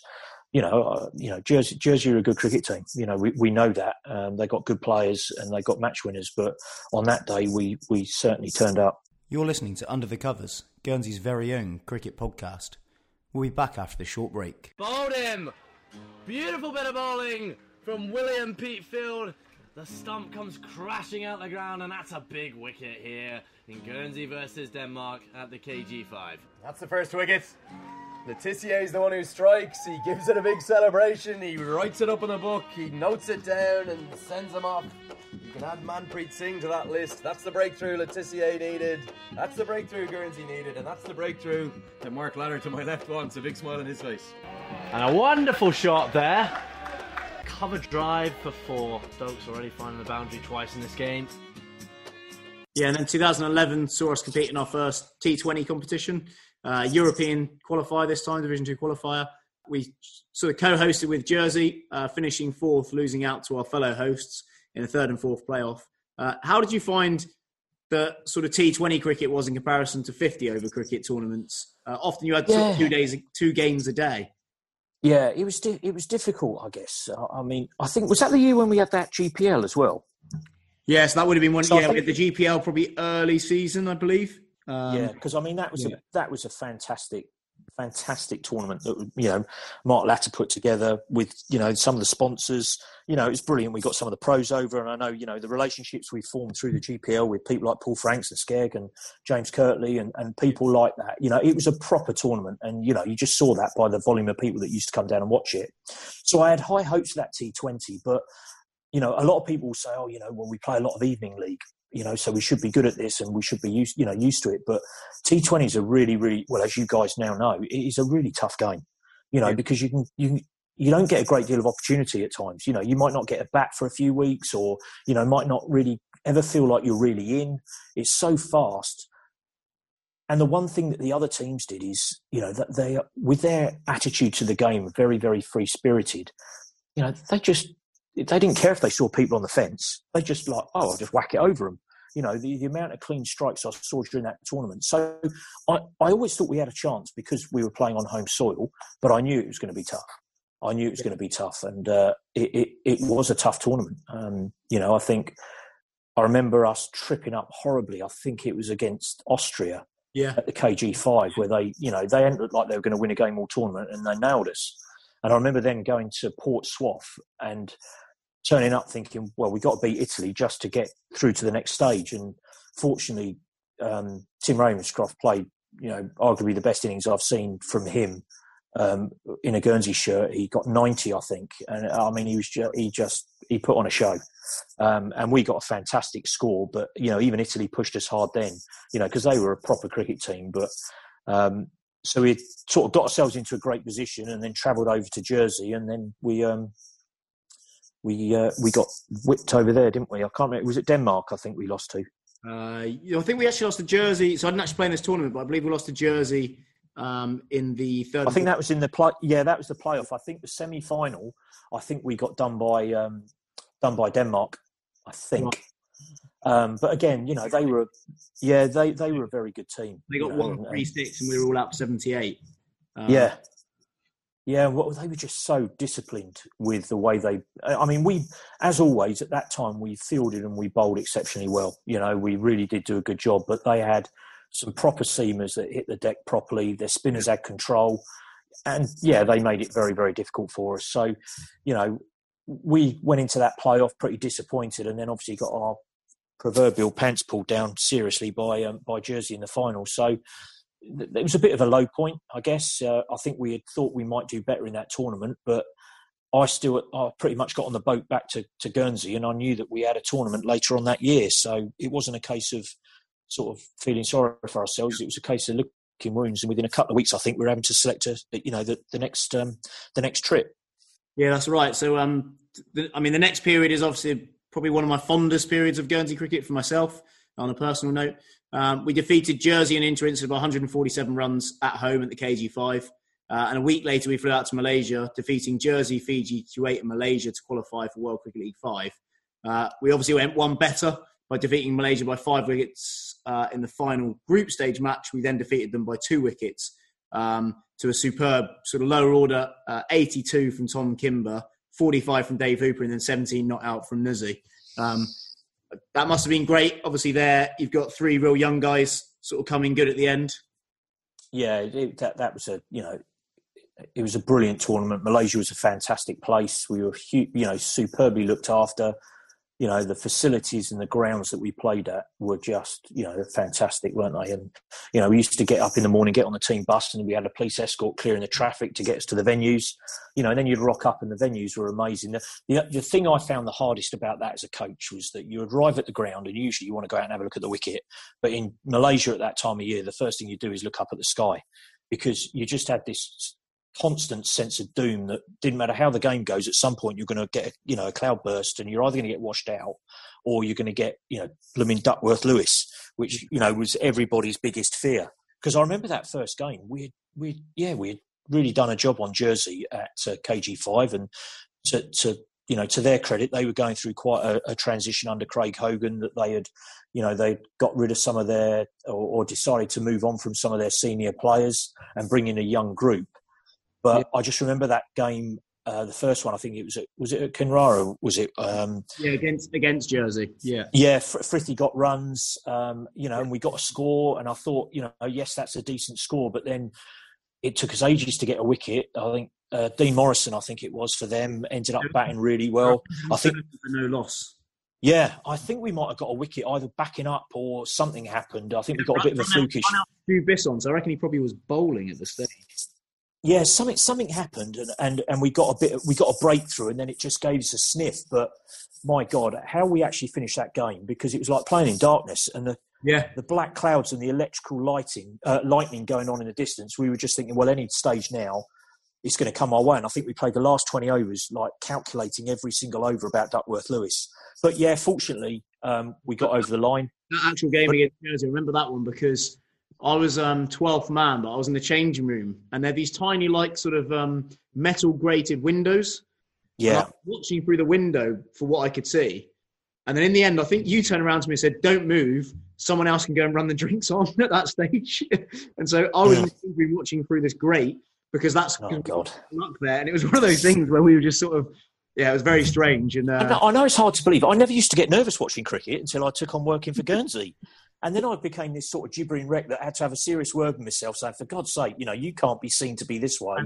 You know, uh, you know, Jersey, Jersey are a good cricket team. You know, we, we know that um, they got good players and they got match winners. But on that day, we we certainly turned up. You're listening to Under the Covers, Guernsey's very own cricket podcast. We'll be back after the short break. Bowled him! Beautiful bit of bowling from William Peatfield. The stump comes crashing out the ground, and that's a big wicket here in Guernsey versus Denmark at the KG5. That's the first wicket. Le Tissier is the one who strikes. He gives it a big celebration. He writes it up in a book. He notes it down and sends them off. You can add Manpreet Singh to that list. That's the breakthrough Le Tissier needed. That's the breakthrough Guernsey needed. And that's the breakthrough that Mark Latter to my left wants. A big smile on his face. And a wonderful shot there. Cover drive for four. Stokes already finding the boundary twice in this game. Yeah, and then 2011 saw us compete in our first T20 competition, uh, European qualifier this time, Division 2 qualifier. We sort of co hosted with Jersey, uh, finishing fourth, losing out to our fellow hosts in the third and fourth playoff. Uh, how did you find the sort of T20 cricket was in comparison to 50 over cricket tournaments? Uh, often you had yeah. two days, two games a day. Yeah, it was di- it was difficult, I guess. I mean, I think was that the year when we had that GPL as well. Yes, that would have been one. So yeah, we had the GPL probably early season, I believe. Um, yeah, because I mean that was yeah. a, that was a fantastic fantastic tournament that you know Mark Latter put together with you know some of the sponsors. You know, it's brilliant. We got some of the pros over, and I know you know the relationships we formed through the GPL with people like Paul Franks and Skegg and James Kirtley and, and people like that. You know, it was a proper tournament, and you know you just saw that by the volume of people that used to come down and watch it. So I had high hopes for that T20, but you know, a lot of people say, oh, you know, well, we play a lot of evening league you know, so we should be good at this and we should be used, you know, used to it. But T20 is a really, really well, as you guys now know, it is a really tough game, you know, yeah. because you can you you don't get a great deal of opportunity at times. You know, you might not get a bat for a few weeks, or you know, might not really ever feel like you're really in. It's so fast. And the one thing that the other teams did is, you know, that they, with their attitude to the game, very, very free spirited. You know, they just they didn't care if they saw people on the fence. They just like, oh, I'll just whack it over them. You know, the, the amount of clean strikes I saw during that tournament. So I, I always thought we had a chance because we were playing on home soil, but I knew it was going to be tough. I knew it was going to be tough, and uh, it, it, it was a tough tournament. Um, you know, I think I remember us tripping up horribly. I think it was against Austria Yeah. at the KG5 where they, you know, they ended like they were going to win a game all tournament and they nailed us. And I remember then going to Port Soif and turning up thinking, well, we've got to beat Italy just to get through to the next stage. And fortunately, um, Tim Ravenscroft played, you know, arguably the best innings I've seen from him um, in a Guernsey shirt. He got 90, I think. And I mean, he was ju- he just, he put on a show. Um, and we got a fantastic score, but you know, even Italy pushed us hard then, you know, because they were a proper cricket team. But um, so we sort of got ourselves into a great position, and then travelled over to Jersey, and then we um, we uh, we got whipped over there, didn't we? I can't remember. Was it Denmark? I think we lost to. Uh, I think we actually lost to Jersey. So I didn't actually play in this tournament, but I believe we lost to Jersey um, in the third. I think that was in the play. Yeah, that was the playoff. I think the semi final. I think we got done by um, done by Denmark. I think. Um, but again, you know, they were, yeah, they, they were a very good team. they got you know, one three six, and we were all out to seventy eight. Um, Yeah. Yeah, well, they were just so disciplined with the way they. I mean, we, as always, at that time, we fielded and we bowled exceptionally well. You know, we really did do a good job, but they had some proper seamers that hit the deck properly. Their spinners had control. And yeah, they made it very, very difficult for us. So, you know, we went into that playoff pretty disappointed and then obviously got our proverbial pants pulled down seriously by um, by Jersey in the final. So it was a bit of a low point, I guess. Uh, I think we had thought we might do better in that tournament, but I still I pretty much got on the boat back to, to Guernsey, and I knew that we had a tournament later on that year. So it wasn't a case of sort of feeling sorry for ourselves. It was a case of looking wounds, and within a couple of weeks, I think we were having to select a you know the, the next um, the next trip. Yeah, that's right. So, um, the, I mean, the next period is obviously probably one of my fondest periods of Guernsey cricket for myself. On a personal note, um, we defeated Jersey in inter-insular by 147 runs at home at the KG5, uh, and a week later we flew out to Malaysia, defeating Jersey, Fiji, Kuwait, and Malaysia to qualify for World Cricket League Five. Uh, we obviously went one better by defeating Malaysia by five wickets uh, in the final group stage match. We then defeated them by two wickets um, to a superb sort of lower order uh, 82 from Tom Kimber, 45 from Dave Hooper, and then 17 not out from Nuzzy. Um, that must have been great. Obviously, there you've got three real young guys sort of coming good at the end. Yeah, it, that that was a you know it was a brilliant tournament. Malaysia was a fantastic place. We were you know superbly looked after. You know the facilities and the grounds that we played at were just you know fantastic, weren't they? And you know we used to get up in the morning, get on the team bus, and we had a police escort clearing the traffic to get us to the venues. You know, and then you'd rock up, and the venues were amazing. The, the, the thing I found the hardest about that as a coach was that you arrive at the ground, and usually you want to go out and have a look at the wicket. But in Malaysia at that time of year, the first thing you do is look up at the sky because you just had this constant sense of doom that didn't matter how the game goes at some point you're going to get you know a cloud burst and you're either going to get washed out or you're going to get you know blooming duckworth lewis which you know was everybody's biggest fear. Because i remember that first game we we yeah we had really done a job on jersey at uh, kg5 and to, to you know to their credit they were going through quite a, a transition under craig hogan that they had you know they got rid of some of their or, or decided to move on from some of their senior players and bring in a young group but I just remember that game, uh, the first one. I think it was at, was it at Kinrara? Was it? Um, Yeah, against against Jersey. Yeah, yeah, Fr- Frithie got runs, um, you know, and we got a score. And I thought, you know, yes, that's a decent score. But then it took us ages to get a wicket. I think uh, Dean Morrison, I think it was for them, ended up batting really well. I think no loss. Yeah, I think we might have got a wicket either backing up or something happened. I think we got a bit of a flukish. Drew Bisson, so I reckon he probably was bowling at the stage. Yeah, something something happened, and, and and we got a bit, we got a breakthrough, and then it just gave us a sniff. But my God, how we actually finished that game because it was like playing in darkness, and the Yeah, the black clouds and the electrical lighting, uh, lightning going on in the distance. We were just thinking, well, any stage now, it's going to come our way. And I think we played the last twenty overs like calculating every single over about Duckworth Lewis. But yeah, fortunately, um, we got over the line. that actual game against Jersey, I remember that one because I was um, 12th man, but I was in the changing room, and they're these tiny, like, sort of um, metal grated windows. Yeah, watching through the window for what I could see. And then in the end, I think you turned around to me and said, Don't move. Someone else can go and run the drinks on at that stage. and so I was Yeah. in the watching through this grate. because that's Oh God. luck there. And it was one of those things where we were just sort of, yeah, it was very strange. And I uh, know, I know it's hard to believe. I never used to get nervous watching cricket until I took on working for Guernsey. And then I became this sort of gibbering wreck that I had to have a serious word with myself, saying, "For God's sake, you know, you can't be seen to be this way."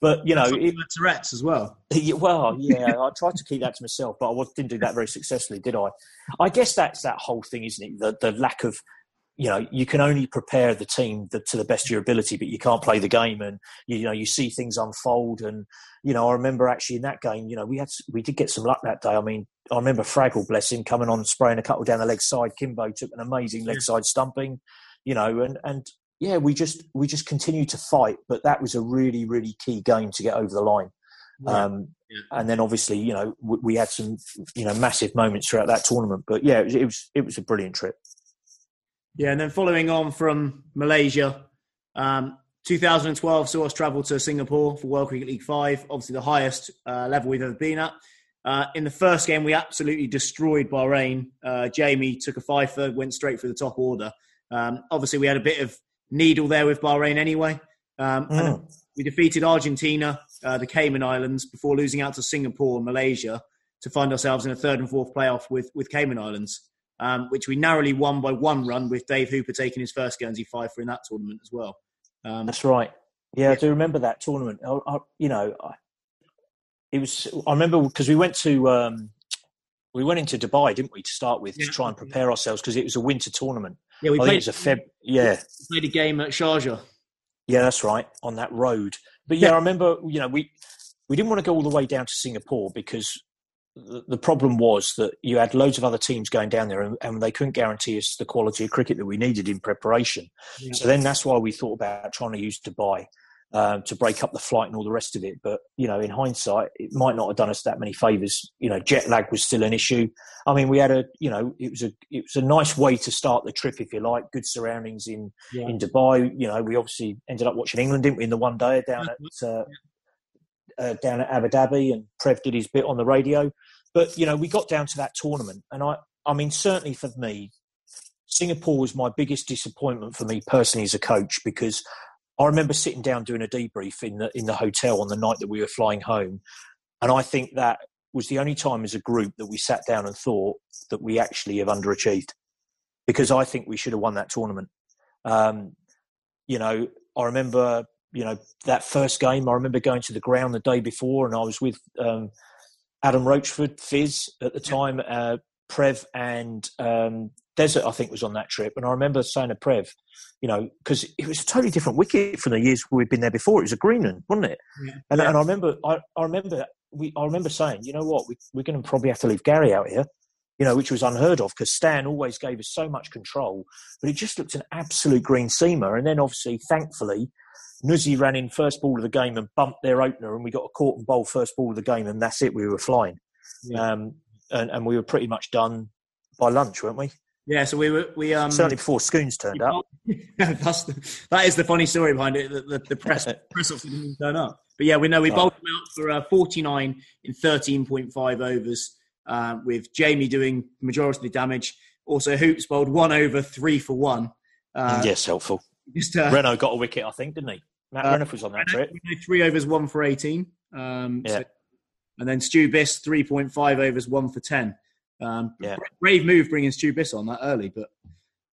But you know, it, Tourette's as well. Yeah, well, yeah, I tried to keep that to myself, but I was- didn't do that very successfully, did I? I guess that's that whole thing, isn't it? The, the lack of, you know, you can only prepare the team to the best of your ability, but you can't play the game, and you, know, you see things unfold. And you know, I remember actually in that game, you know, we had we did get some luck that day. I mean, I remember Fraggle, bless him, coming on spraying a couple down the leg side. Kimbo took an amazing leg side stumping, you know, and and yeah, we just we just continued to fight, but that was a really really key game to get over the line. Um, and then obviously, you know, we, we had some, you know, massive moments throughout that tournament. But yeah, it was it was, it was a brilliant trip. Yeah, and then following on from Malaysia, um, 2012 saw us travel to Singapore for World Cricket League Five, obviously the highest uh, level we've ever been at. Uh, in the first game, we absolutely destroyed Bahrain. Uh, Jamie took a five third, went straight through the top order. Um, obviously, we had a bit of needle there with Bahrain anyway. Um, and we defeated Argentina, uh, the Cayman Islands, before losing out to Singapore and Malaysia to find ourselves in a third and fourth playoff with, with Cayman Islands, um, which we narrowly won by one run with Dave Hooper taking his first Guernsey five for in that tournament as well. Um, That's right. Yeah, I do remember that tournament. I, I, you know, I, it was. I remember because we went to um, we went into Dubai, didn't we, to start with, Yeah. to try and prepare ourselves because it was a winter tournament. yeah, we I played, it was a Feb. Yeah, played a game at Sharjah. Yeah, that's right, on that road. But yeah, Yeah. I remember, you know, we we didn't want to go all the way down to Singapore because the, problem was that you had loads of other teams going down there and, and they couldn't guarantee us the quality of cricket that we needed in preparation. Yeah. So then that's why we thought about trying to use Dubai um, to break up the flight and all the rest of it. But, you know, in hindsight, it might not have done us that many favours. You know, jet lag was still an issue. I mean, we had a, you know, it was a, it was a nice way to start the trip, if you like, good surroundings in, Yeah. in Dubai. You know, we obviously ended up watching England, didn't we, in the one day down at uh, uh, down at Abu Dhabi, and Prev did his bit on the radio. But you know, we got down to that tournament, and I, I mean, certainly for me, Singapore was my biggest disappointment for me personally as a coach because I remember sitting down doing a debrief in the in the hotel on the night that we were flying home, and I think that was the only time as a group that we sat down and thought that we actually have underachieved because I think we should have won that tournament. Um, you know, I remember, you know, that first game. I remember going to the ground the day before, and I was with um, Adam Roachford, Fizz at the time, uh, Prev, and um, Desert. I think was on that trip, and I remember saying to Prev, you know, because it was a totally different wicket from the years we'd been there before. It was a Greenland, wasn't it? Yeah. And, and I remember, I, I remember, we, I remember saying, you know what, we, we're going to probably have to leave Gary out here. You know, which was unheard of because Stan always gave us so much control, but it just looked an absolute green seamer. And then, obviously, thankfully, Nuzzy ran in first ball of the game and bumped their opener, and we got a caught and bowl first ball of the game, and that's it. We were flying, Yeah. um, and, and we were pretty much done by lunch, weren't we? Yeah, so we were we um Certainly before Schoons turned up. That's the, that is the funny story behind it. The, the, the press press officer didn't turn up. But yeah, we know we Oh. bowled them out for uh, 49 in 13.5 overs, uh, with Jamie doing the majority of the damage. Also, Hoops bowled one over, three for one. Uh, yes, helpful. Just uh, Renault got a wicket, I think, didn't he? Matt Uh, Renault was on that trip. three overs, one for 18. Um, Yeah. so- and then Stu Biss, 3.5 overs, one for 10. Um, Yeah. Brave move bringing Stu Biss on that early, but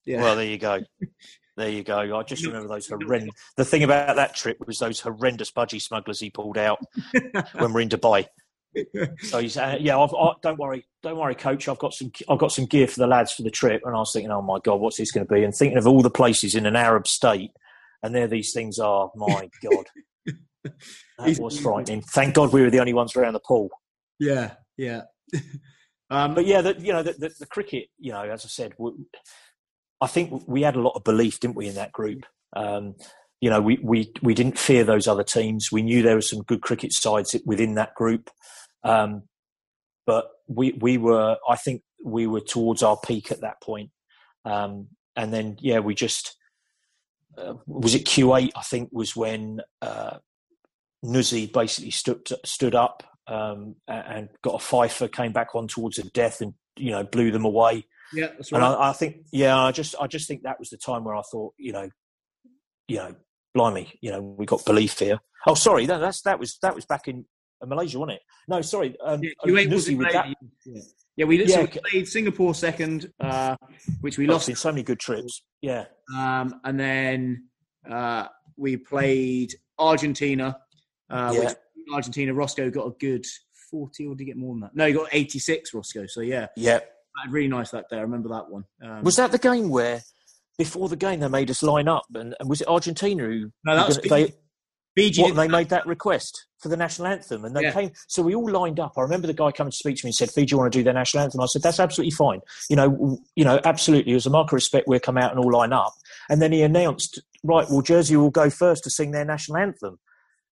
yeah. Well, there you go. There you go. I just remember those horrendous. The thing about that trip was those horrendous budgie smugglers he pulled out when we're in Dubai. So he's, uh, yeah, I've, I, don't worry, don't worry, coach. I've got some, I've got some gear for the lads for the trip. And I was thinking, oh my god, what's this going to be? And thinking of all the places in an Arab state, and there these things are. My god, that was frightening. Thank God we were the only ones around the pool. yeah, yeah. um, But yeah, the, you know, the, the, the cricket, you know, as I said, we, I think we had a lot of belief, didn't we, in that group? Um, you know, we, we, we didn't fear those other teams. We knew there were some good cricket sides within that group. Um, but we, we were, I think we were towards our peak at that point. Um, and then, yeah, we just, uh, was it Kuwait, I think, was when uh, Nuzzy basically stood, stood up um, and got a fifer, came back on towards the death and, you know, blew them away. yeah, that's And right. I, I think, yeah, I just, I just think that was the time where I thought, you know, you know, blimey, you know, we got belief here. Oh, sorry, no, that's that was that was back in Malaysia, wasn't it? No, sorry, um, Yeah, Kuwait was with that. Yeah, yeah we, so Yeah, played Singapore second, uh, which we Lost so many good trips. Yeah, Um, and then uh, we played Argentina, uh, Yeah. which Argentina Roscoe got a good forty, or did he get more than that? No, he got eighty-six. Roscoe. So yeah, yeah. really nice that day. I remember that one. Um, Was that the game where before the game they made us line up, and, and was it Argentina who? No, that was they, Fiji? what they made that request for the national anthem, and they Yeah. came. So we all lined up. I remember the guy coming to speak to me and said, "Fiji want to do their national anthem." I said, "That's absolutely fine. You know, you know, absolutely. As a mark of respect, we'll come out and all line up." And then he announced, "Right, well, Jersey will go first to sing their national anthem."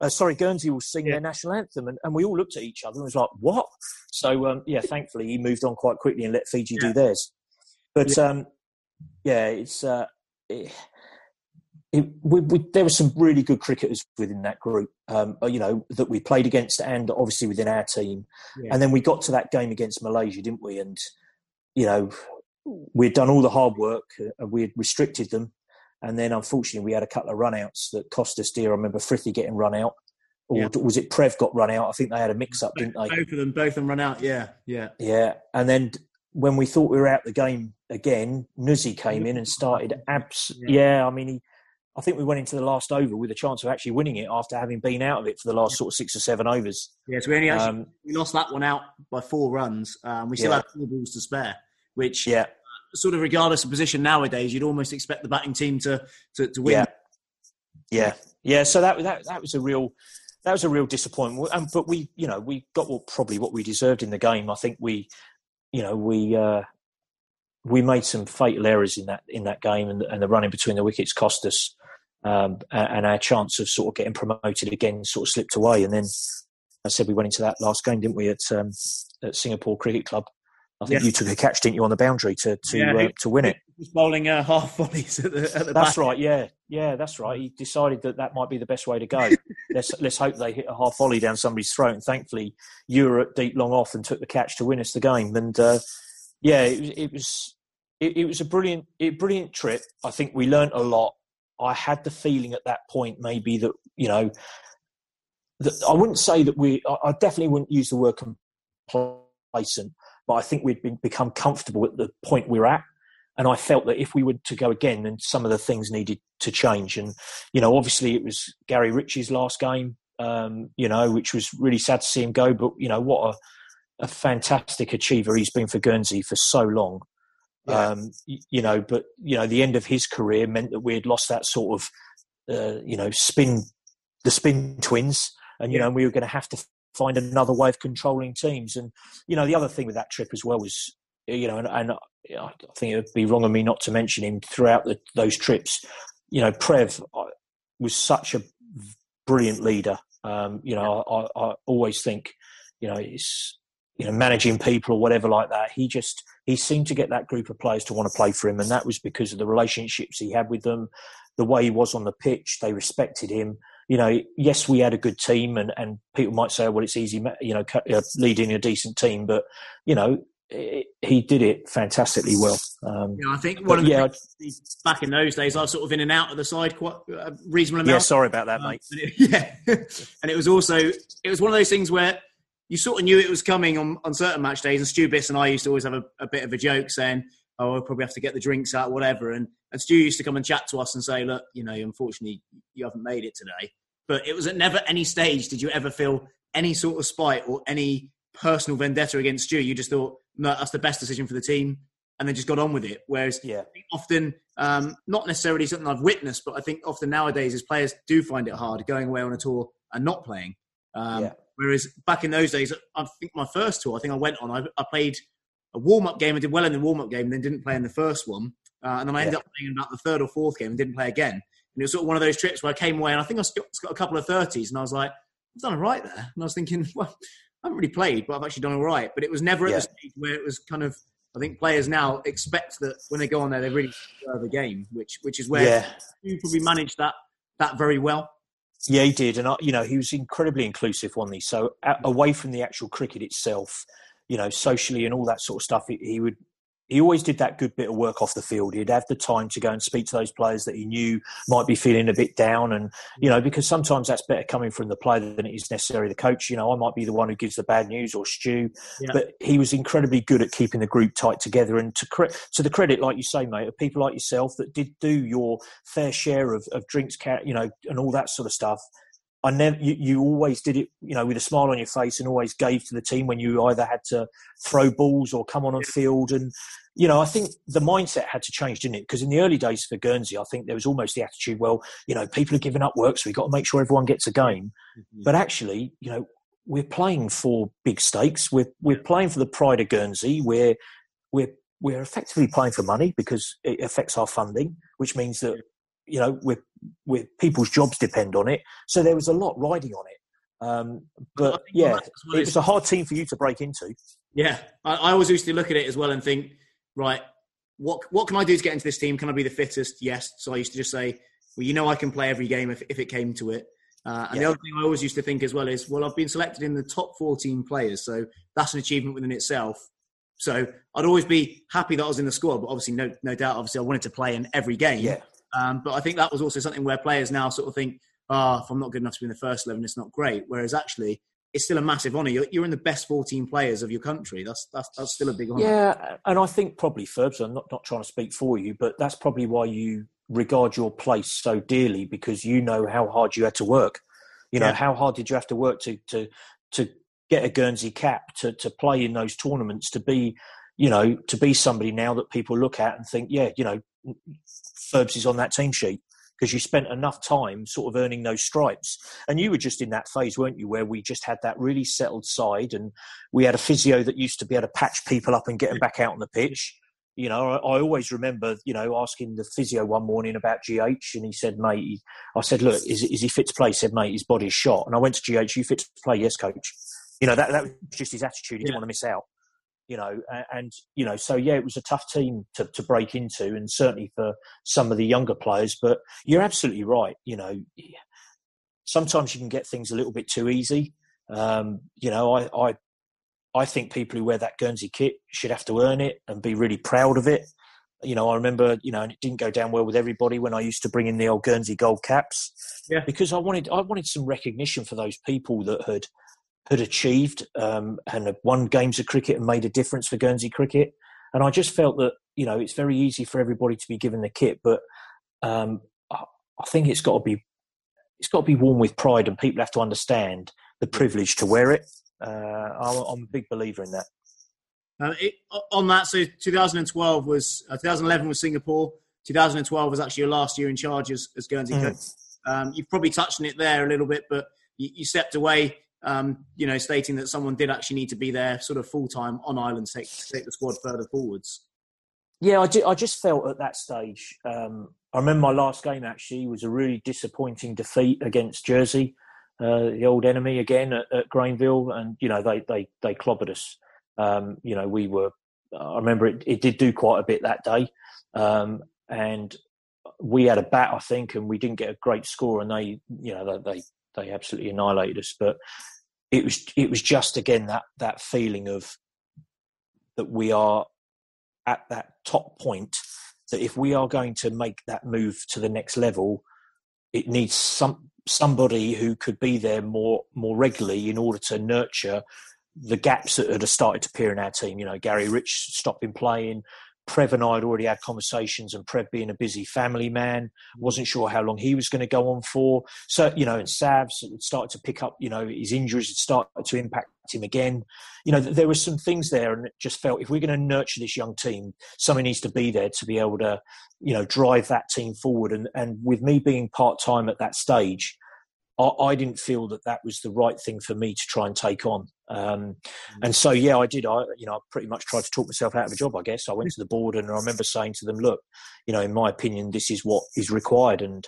Uh, sorry, Guernsey will sing Yeah. their national anthem, and, and we all looked at each other and was like, "What?" So um, yeah, thankfully he moved on quite quickly and let Fiji do theirs. But um, yeah, it's uh, it, it, we, we, there were some really good cricketers within that group, um, uh, you know, that we played against, and obviously within our team. Yeah. And then we got to that game against Malaysia, didn't we? And you know, we'd done all the hard work, and we had restricted them, and then unfortunately we had a couple of runouts that cost us dear. I remember Frithy getting run out, or Yeah. was it Prev got run out? I think they had a mix-up, didn't they? both of them, both of them run out. Yeah, yeah. Yeah, and then when we thought we were out the game again, Nuzi came in and started abs. Yeah. Yeah. I mean, he, I think we went into the last over with a chance of actually winning it after having been out of it for the last sort of six or seven overs. Yeah, so we only actually Um, we lost that one out by four runs. Um, we still Yeah. had four balls to spare, which yeah, sort of regardless of position nowadays, you'd almost expect the batting team to to, to win. Yeah. yeah, yeah. So that that that was a real that was a real disappointment. Um, but we, you know, we got what probably what we deserved in the game. I think we, you know, we. Uh, we made some fatal errors in that in that game, and, and the running between the wickets cost us. Um, and our chance of sort of getting promoted again sort of slipped away. And then I said we went into that last game, didn't we, at um, at Singapore Cricket Club? I think Yeah. you took a catch, didn't you, on the boundary to to Yeah, uh, to win it. Just bowling uh, half volleys at the at the That's back. right. Yeah, yeah, that's right. He decided that that might be the best way to go. let's let's hope they hit a half volley down somebody's throat. And thankfully, you were at deep long off and took the catch to win us the game. And uh, yeah, it, was- it was it, it was a brilliant a brilliant trip. I think we learnt a lot. I had the feeling at that point maybe that you know that I wouldn't say that we. I, definitely wouldn't use the word complacent, but I think we'd been, become comfortable at the point we're at. And I felt that if we were to go again, then some of the things needed to change. And, you know, obviously it was Gary Ritchie's last game, um, you know, which was really sad to see him go. But, you know, what a, a fantastic achiever he's been for Guernsey for so long. Yeah. Um, you know, but, you know, the end of his career meant that we had lost that sort of, uh, you know, spin, the spin twins. And, you Yeah. know, we were going to have to find another way of controlling teams. And, you know, the other thing with that trip as well was, you know, and, and I think it would be wrong of me not to mention him throughout the, those trips. You know, Prev uh, was such a brilliant leader. Um, you know, I, I always think, you know, it's you know managing people or whatever like that. He just he seemed to get that group of players to want to play for him, and that was because of the relationships he had with them, the way he was on the pitch. They respected him. You know, yes, we had a good team, and, and people might say, well, it's easy, you know, uh, leading a decent team, but you know, it, he did it fantastically well. Um, know, I think one of the yeah, things back in those days, I was sort of in and out of the side quite a reasonable amount. yeah. Sorry about that, Um, mate. and it- yeah, and it was also it was one of those things where you sort of knew it was coming on, on certain match days. And Stu Biss and I used to always have a, a bit of a joke saying, "Oh, we'll probably have to get the drinks out, whatever." And and Stu used to come and chat to us and say, "Look, you know, unfortunately, you haven't made it today." But it was at never any stage did you ever feel any sort of spite or any personal vendetta against Stu. You just thought, "No, that's the best decision for the team," and then just got on with it. Whereas Yeah, often um, not necessarily something I've witnessed, but I think often nowadays as players do find it hard going away on a tour and not playing. Um, Yeah. Whereas back in those days, I think my first tour, I think I went on, I, I played a warm up game. I did well in the warm up game, then didn't play in the first one, uh, and then I ended Yeah. up playing in about the third or fourth game and didn't play again. And it was sort of one of those trips where I came away and I think I got, got a couple of thirties, and I was like, I've done all right there. And I was thinking, well, I haven't really played, but I've actually done all right. But it was never at Yeah. the stage where it was kind of. I think players now expect that when they go on there, they really deserve a game, which which is where yeah. you probably managed that that very well. Yeah, he did, and I, you know he was incredibly inclusive, wasn't he? So a away from the actual cricket itself, you know, socially and all that sort of stuff, he, he would he always did that good bit of work off the field. He'd have the time to go and speak to those players that he knew might be feeling a bit down. And, you know, because sometimes that's better coming from the player than it is necessarily the coach. You know, I might be the one who gives the bad news or Stu, yeah. but he was incredibly good at keeping the group tight together. And to, cre- to the credit, like you say, mate, of people like yourself that did do your fair share of, of drinks, you know, and all that sort of stuff. I never, you, you, always did it, you know, with a smile on your face and always gave to the team when you either had to throw balls or come on on field. And, you know, I think the mindset had to change, didn't it? Because in the early days for Guernsey, I think there was almost the attitude, well, you know, people are giving up work, so we've got to make sure everyone gets a game. Mm-hmm. But actually, you know, we're playing for big stakes. We're, we're playing for the pride of Guernsey. We're, we're, we're effectively playing for money because it affects our funding, which means that you know, with with people's jobs depend on it. So there was a lot riding on it. Um, but yeah, well it was a hard team for you to break into. Yeah, I, I, always used to look at it as well and think, right, what what can I do to get into this team? Can I be the fittest? Yes. So I used to just say, well, you know, I can play every game if if it came to it. Uh, and yeah. the other thing I always used to think as well is, well, I've been selected in the top 14 players, so that's an achievement within itself. So I'd always be happy that I was in the squad, but obviously, no, no doubt, obviously, I wanted to play in every game. Yeah. Um, but I think that was also something where players now sort of think, ah, oh, if I'm not good enough to be in the first 11, it's not great. Whereas actually, it's still a massive honour. You're, you're, in the best 14 players of your country. That's that's, that's still a big honour. Yeah, and I think probably Ferbs. I'm not not trying to speak for you, but that's probably why you regard your place so dearly because you know how hard you had to work. You know yeah. how hard did you have to work to to to get a Guernsey cap to to play in those tournaments to be you know to be somebody now that people look at and think yeah you know Ferbs is on that team sheet because you spent enough time sort of earning those stripes. And you were just in that phase, weren't you, where we just had that really settled side and we had a physio that used to be able to patch people up and get them back out on the pitch. You know, I, I always remember, you know, asking the physio one morning about GH and he said, mate, he, I said, look, is, is he fit to play? He said, mate, his body's shot. And I went to GH, you fit to play? Yes, coach. You know, that, that was just his attitude. He didn't want to miss out you know, and, you know, so yeah, it was a tough team to, to break into, and certainly for some of the younger players. But you're absolutely right. You know, sometimes you can get things a little bit too easy. Um, you know, I, I, I think people who wear that Guernsey kit should have to earn it and be really proud of it. You know, I remember, you know, and it didn't go down well with everybody when I used to bring in the old Guernsey gold caps. Yeah. Because I wanted, I wanted some recognition for those people that had had achieved um, and had won games of cricket and made a difference for Guernsey cricket. And I just felt that you know it's very easy for everybody to be given the kit, but um, I, think it's got to be it's got to be worn with pride, and people have to understand the privilege to wear it. Uh, I'm, I'm, a big believer in that. Uh, it, on that, so 2012 was uh, 2011 was Singapore. 2012 was actually your last year in charge as, as Guernsey mm. coach. Um, you've probably touched on it there a little bit, but you, you stepped away um, you know, stating that someone did actually need to be there sort of full time on island to take, to take the squad further forwards. Yeah, I, I just felt at that stage. Um, I remember my last game actually was a really disappointing defeat against Jersey, uh, the old enemy again at, at, Grainville, and you know they they they clobbered us. Um, you know we were. I remember it, it did do quite a bit that day, um, and we had a bat I think, and we didn't get a great score, and they you know they they absolutely annihilated us. But it was it was just again that that feeling of that we are at that top point that if we are going to make that move to the next level it needs some somebody who could be there more more regularly in order to nurture the gaps that had started to appear in our team. You know, Gary Rich stopping playing, Prev and I had already had conversations, and Prev being a busy family man, wasn't sure how long he was going to go on for. So, you know, and Savs started to pick up, you know, his injuries had started to impact him again. You know, there were some things there, and it just felt if we're going to nurture this young team, something needs to be there to be able to, you know, drive that team forward. And, and with me being part time at that stage, I, I, didn't feel that that was the right thing for me to try and take on. Um, and so, yeah, I did. I, you know, I pretty much tried to talk myself out of a job. I guess I went to the board, and I remember saying to them, "Look, you know, in my opinion, this is what is required." And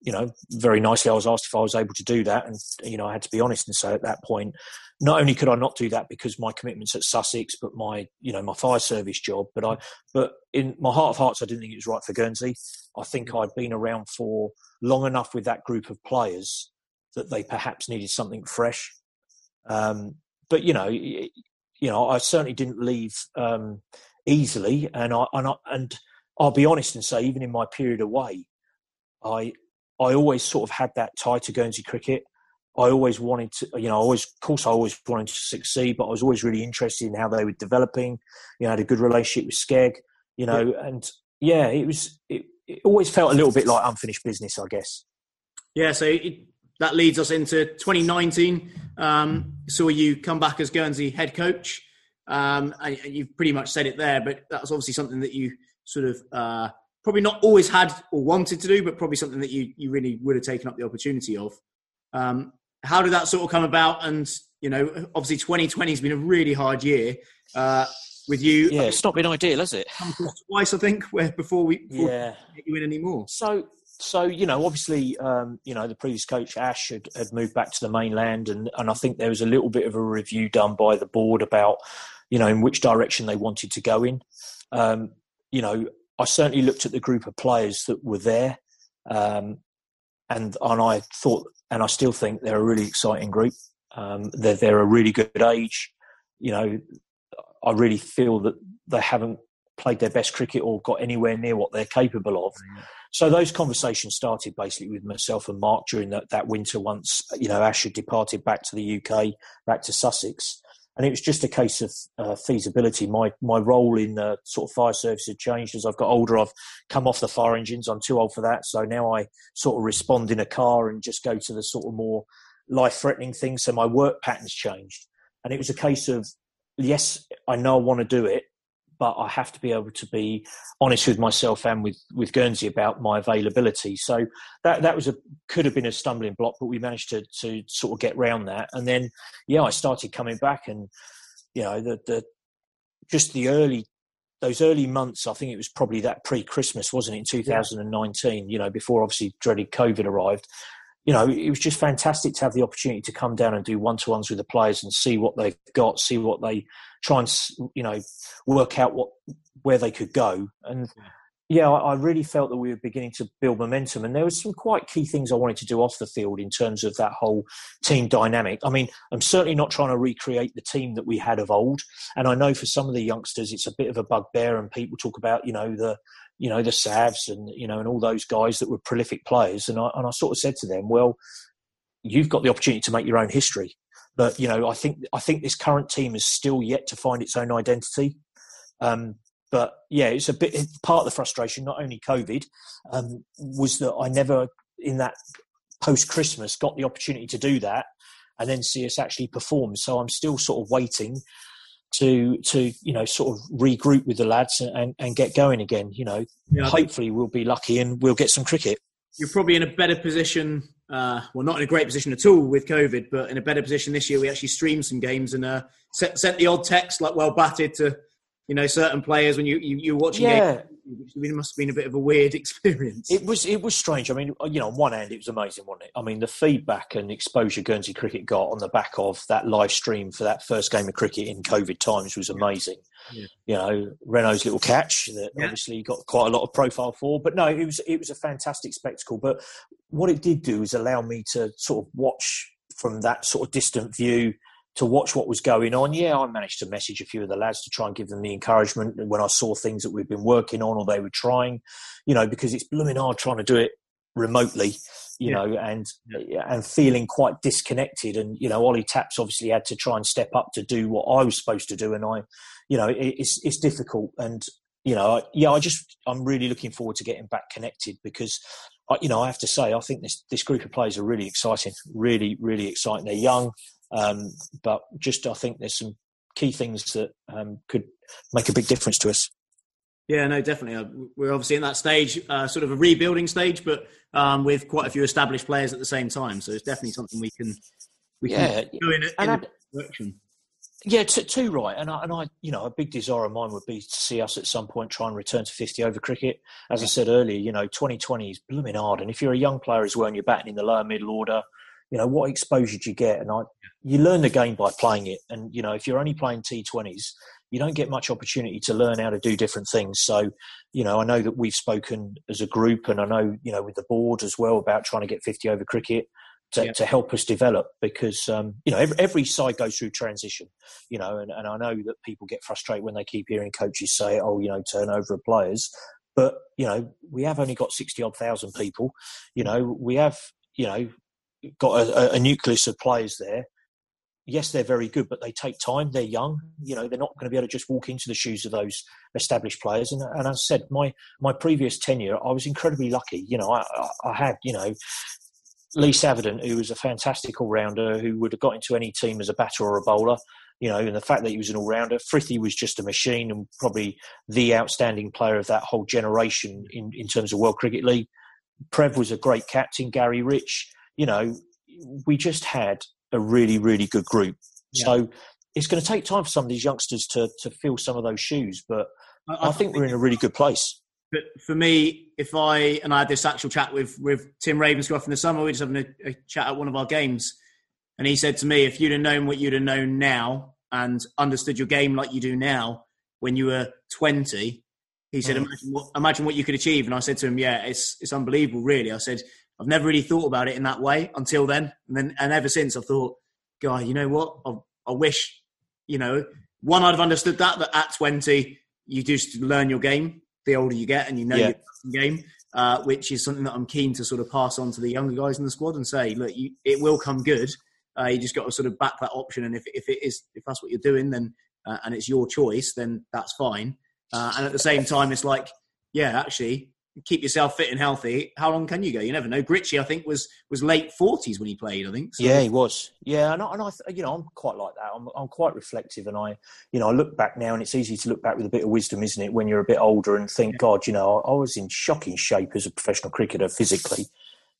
you know, very nicely, I was asked if I was able to do that, and you know, I had to be honest and say at that point, not only could I not do that because my commitments at Sussex, but my, you know, my fire service job, but I, but in my heart of hearts, I didn't think it was right for Guernsey. I think I'd been around for long enough with that group of players that they perhaps needed something fresh. Um, but you know, you know, I certainly didn't leave um, easily, and I and I, and I'll be honest and say, even in my period away, I I always sort of had that tie to Guernsey cricket. I always wanted to, you know, I always, of course, I always wanted to succeed, but I was always really interested in how they were developing. You know, I had a good relationship with Skeg, you know, yeah. and yeah, it was, it, it, always felt a little bit like unfinished business, I guess. Yeah, so it, that leads us into 2019. Um, saw you come back as Guernsey head coach. Um, and, and, you've pretty much said it there, but that was obviously something that you sort of uh, probably not always had or wanted to do, but probably something that you, you really would have taken up the opportunity of. Um, how did that sort of come about? And you know, obviously, 2020 has been a really hard year uh, with you. Yeah, it's not been ideal, has it? Twice, I think, where before we before yeah get you in anymore. So, so you know, obviously, um, you know, the previous coach Ash had, had moved back to the mainland, and and I think there was a little bit of a review done by the board about, you know, in which direction they wanted to go in. Um, you know, I certainly looked at the group of players that were there. Um, and and I thought, and I still think they're a really exciting group. Um, they're they're a really good age. You know, I really feel that they haven't played their best cricket or got anywhere near what they're capable of. So those conversations started basically with myself and Mark during that, that winter once, you know, Ash had departed back to the UK, back to Sussex and it was just a case of uh, feasibility. My my role in the sort of fire service had changed as I've got older. I've come off the fire engines. I'm too old for that, so now I sort of respond in a car and just go to the sort of more life threatening things. So my work patterns changed, and it was a case of yes, I know I want to do it, but I have to be able to be honest with myself and with, with Guernsey about my availability. So that that was a could have been a stumbling block, but we managed to to sort of get round that. And then yeah, I started coming back, and you know the the just the early those early months. I think it was probably that pre Christmas, wasn't it, in 2019? You know, before obviously dreaded COVID arrived you know, it was just fantastic to have the opportunity to come down and do one to ones with the players and see what they've got, see what they try and, you know, work out what where they could go. And yeah, I really felt that we were beginning to build momentum, and there were some quite key things I wanted to do off the field in terms of that whole team dynamic. I mean, I'm certainly not trying to recreate the team that we had of old, and I know for some of the youngsters it's a bit of a bugbear, and people talk about you know the you know, the Savs and, you know, and all those guys that were prolific players. And I, and I sort of said to them, well, you've got the opportunity to make your own history. But, you know, I think, I think this current team is still yet to find its own identity. Um, but yeah, it's a bit part of the frustration, not only COVID, um, was that I never, in that post Christmas, got the opportunity to do that and then see us actually perform. So I'm still sort of waiting to to you know sort of regroup with the lads and, and get going again. You know, yeah, hopefully we'll be lucky and we'll get some cricket. You're probably in a better position. Uh, well, not in a great position at all with COVID, but in a better position this year. We actually streamed some games and uh, sent, sent the odd text like "well batted" to you know certain players when you you, you were watching. Yeah. Games it must have been a bit of a weird experience. It was. It was strange. I mean, you know, on one hand, it was amazing, wasn't it? I mean, the feedback and exposure Guernsey cricket got on the back of that live stream for that first game of cricket in COVID times was amazing. Yeah. You know, Renault's little catch that yeah. obviously got quite a lot of profile for. But no, it was it was a fantastic spectacle. But what it did do is allow me to sort of watch from that sort of distant view to watch what was going on. Yeah, I managed to message a few of the lads to try and give them the encouragement when I saw things that we've been working on or they were trying, you know, because it's blooming hard trying to do it remotely, you yeah. know, and yeah. and feeling quite disconnected. And you know, Ollie Taps obviously had to try and step up to do what I was supposed to do, and I, you know, it, it's it's difficult. And you know, yeah, I just I'm really looking forward to getting back connected because. you know, I have to say, I think this this group of players are really exciting, really, really exciting. They're young, um, but just I think there's some key things that um, could make a big difference to us. Yeah, no, definitely. Uh, we're obviously in that stage, uh, sort of a rebuilding stage, but um, with quite a few established players at the same time. So it's definitely something we can we yeah. can go in, in a direction. Yeah, too, too right. And I, and I, you know, a big desire of mine would be to see us at some point try and return to 50 over cricket. As I said earlier, you know, 2020 is blooming hard. And if you're a young player as well and you're batting in the lower middle order, you know, what exposure do you get? And I, you learn the game by playing it. And, you know, if you're only playing T20s, you don't get much opportunity to learn how to do different things. So, you know, I know that we've spoken as a group and I know, you know, with the board as well about trying to get 50 over cricket. to, Yeah. to help us develop because um, you know every, every side goes through transition you know and, and i know that people get frustrated when they keep hearing coaches say oh you know turnover of players but you know we have only got 60 odd thousand people you know we have you know got a, a nucleus of players there yes they're very good but they take time they're young you know they're not going to be able to just walk into the shoes of those established players and, and as i said my my previous tenure i was incredibly lucky you know i i, had you know Lee Savidant, who was a fantastic all-rounder, who would have got into any team as a batter or a bowler, you know, and the fact that he was an all-rounder. Frithie was just a machine and probably the outstanding player of that whole generation in, in terms of World Cricket League. Prev was a great captain, Gary Rich. You know, we just had a really, really good group. Yeah. So it's going to take time for some of these youngsters to, to fill some of those shoes, but I think we're in a really good place. But for me, if I and I had this actual chat with with Tim Ravenscroft in the summer, we were just having a, a chat at one of our games, and he said to me, "If you'd have known what you'd have known now and understood your game like you do now when you were 20, he said, Mm. imagine, what, imagine what you could achieve." And I said to him, "Yeah, it's it's unbelievable, really." I said, "I've never really thought about it in that way until then, and then and ever since I've thought, God, you know what? I, I wish, you know, one I'd have understood that that at 20 you just learn your game." The older you get, and you know Yeah. your game, uh, which is something that I'm keen to sort of pass on to the younger guys in the squad and say, look, you, it will come good. Uh, you just got to sort of back that option, and if if it is if that's what you're doing, then uh, and it's your choice, then that's fine. Uh, and at the same time, it's like, yeah, actually, keep yourself fit and healthy. How long can you go? You never know. Gritchy, I think, was was late forties when he played. I think. So, Yeah, he was. Yeah, and I, and I, you know, I'm quite like that. I'm, I'm quite reflective, and I, you know, I look back now, and it's easy to look back with a bit of wisdom, isn't it? When you're a bit older and think, God, you know, I, I was in shocking shape as a professional cricketer physically,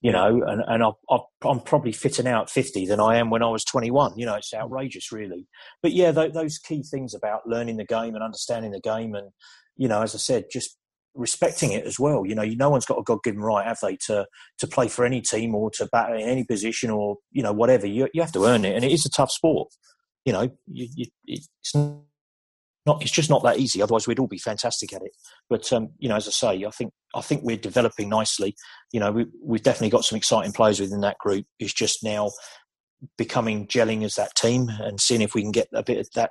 you know, and and I, I'm probably fitter now at 50 than I am when I was 21. You know, it's mm. outrageous, really. But yeah, th- those key things about learning the game and understanding the game, and you know, as I said, just respecting it as well. You know, no one's got a God given right, have they, to to play for any team or to bat in any position or you know whatever. You you have to earn it, and it is a tough sport. You know, you, you, it's not it's just not that easy. Otherwise, we'd all be fantastic at it. But um, you know, as I say, I think I think we're developing nicely. You know, we, we've definitely got some exciting players within that group. It's just now becoming gelling as that team and seeing if we can get a bit of that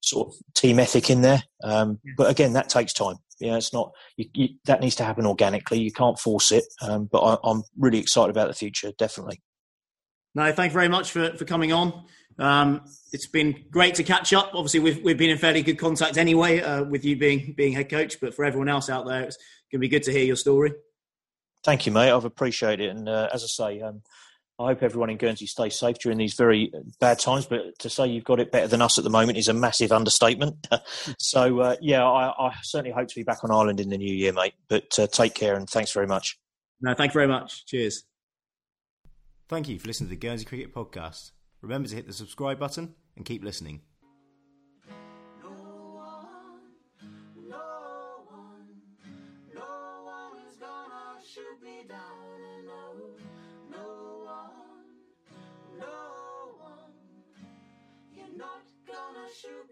sort of team ethic in there. Um, but again, that takes time. Yeah, it's not you, you, that needs to happen organically. You can't force it. Um, but I, I'm really excited about the future. Definitely. No, thank you very much for, for coming on. Um, it's been great to catch up. Obviously, we've, we've been in fairly good contact anyway uh, with you being being head coach. But for everyone else out there, it's going to be good to hear your story. Thank you, mate. I've appreciated it. And uh, as I say, um, I hope everyone in Guernsey stays safe during these very bad times. But to say you've got it better than us at the moment is a massive understatement. so, uh, yeah, I, I, certainly hope to be back on Ireland in the new year, mate. But uh, take care and thanks very much. No, thank you very much. Cheers. Thank you for listening to the Guernsey Cricket Podcast. Remember to hit the subscribe button and keep listening. You.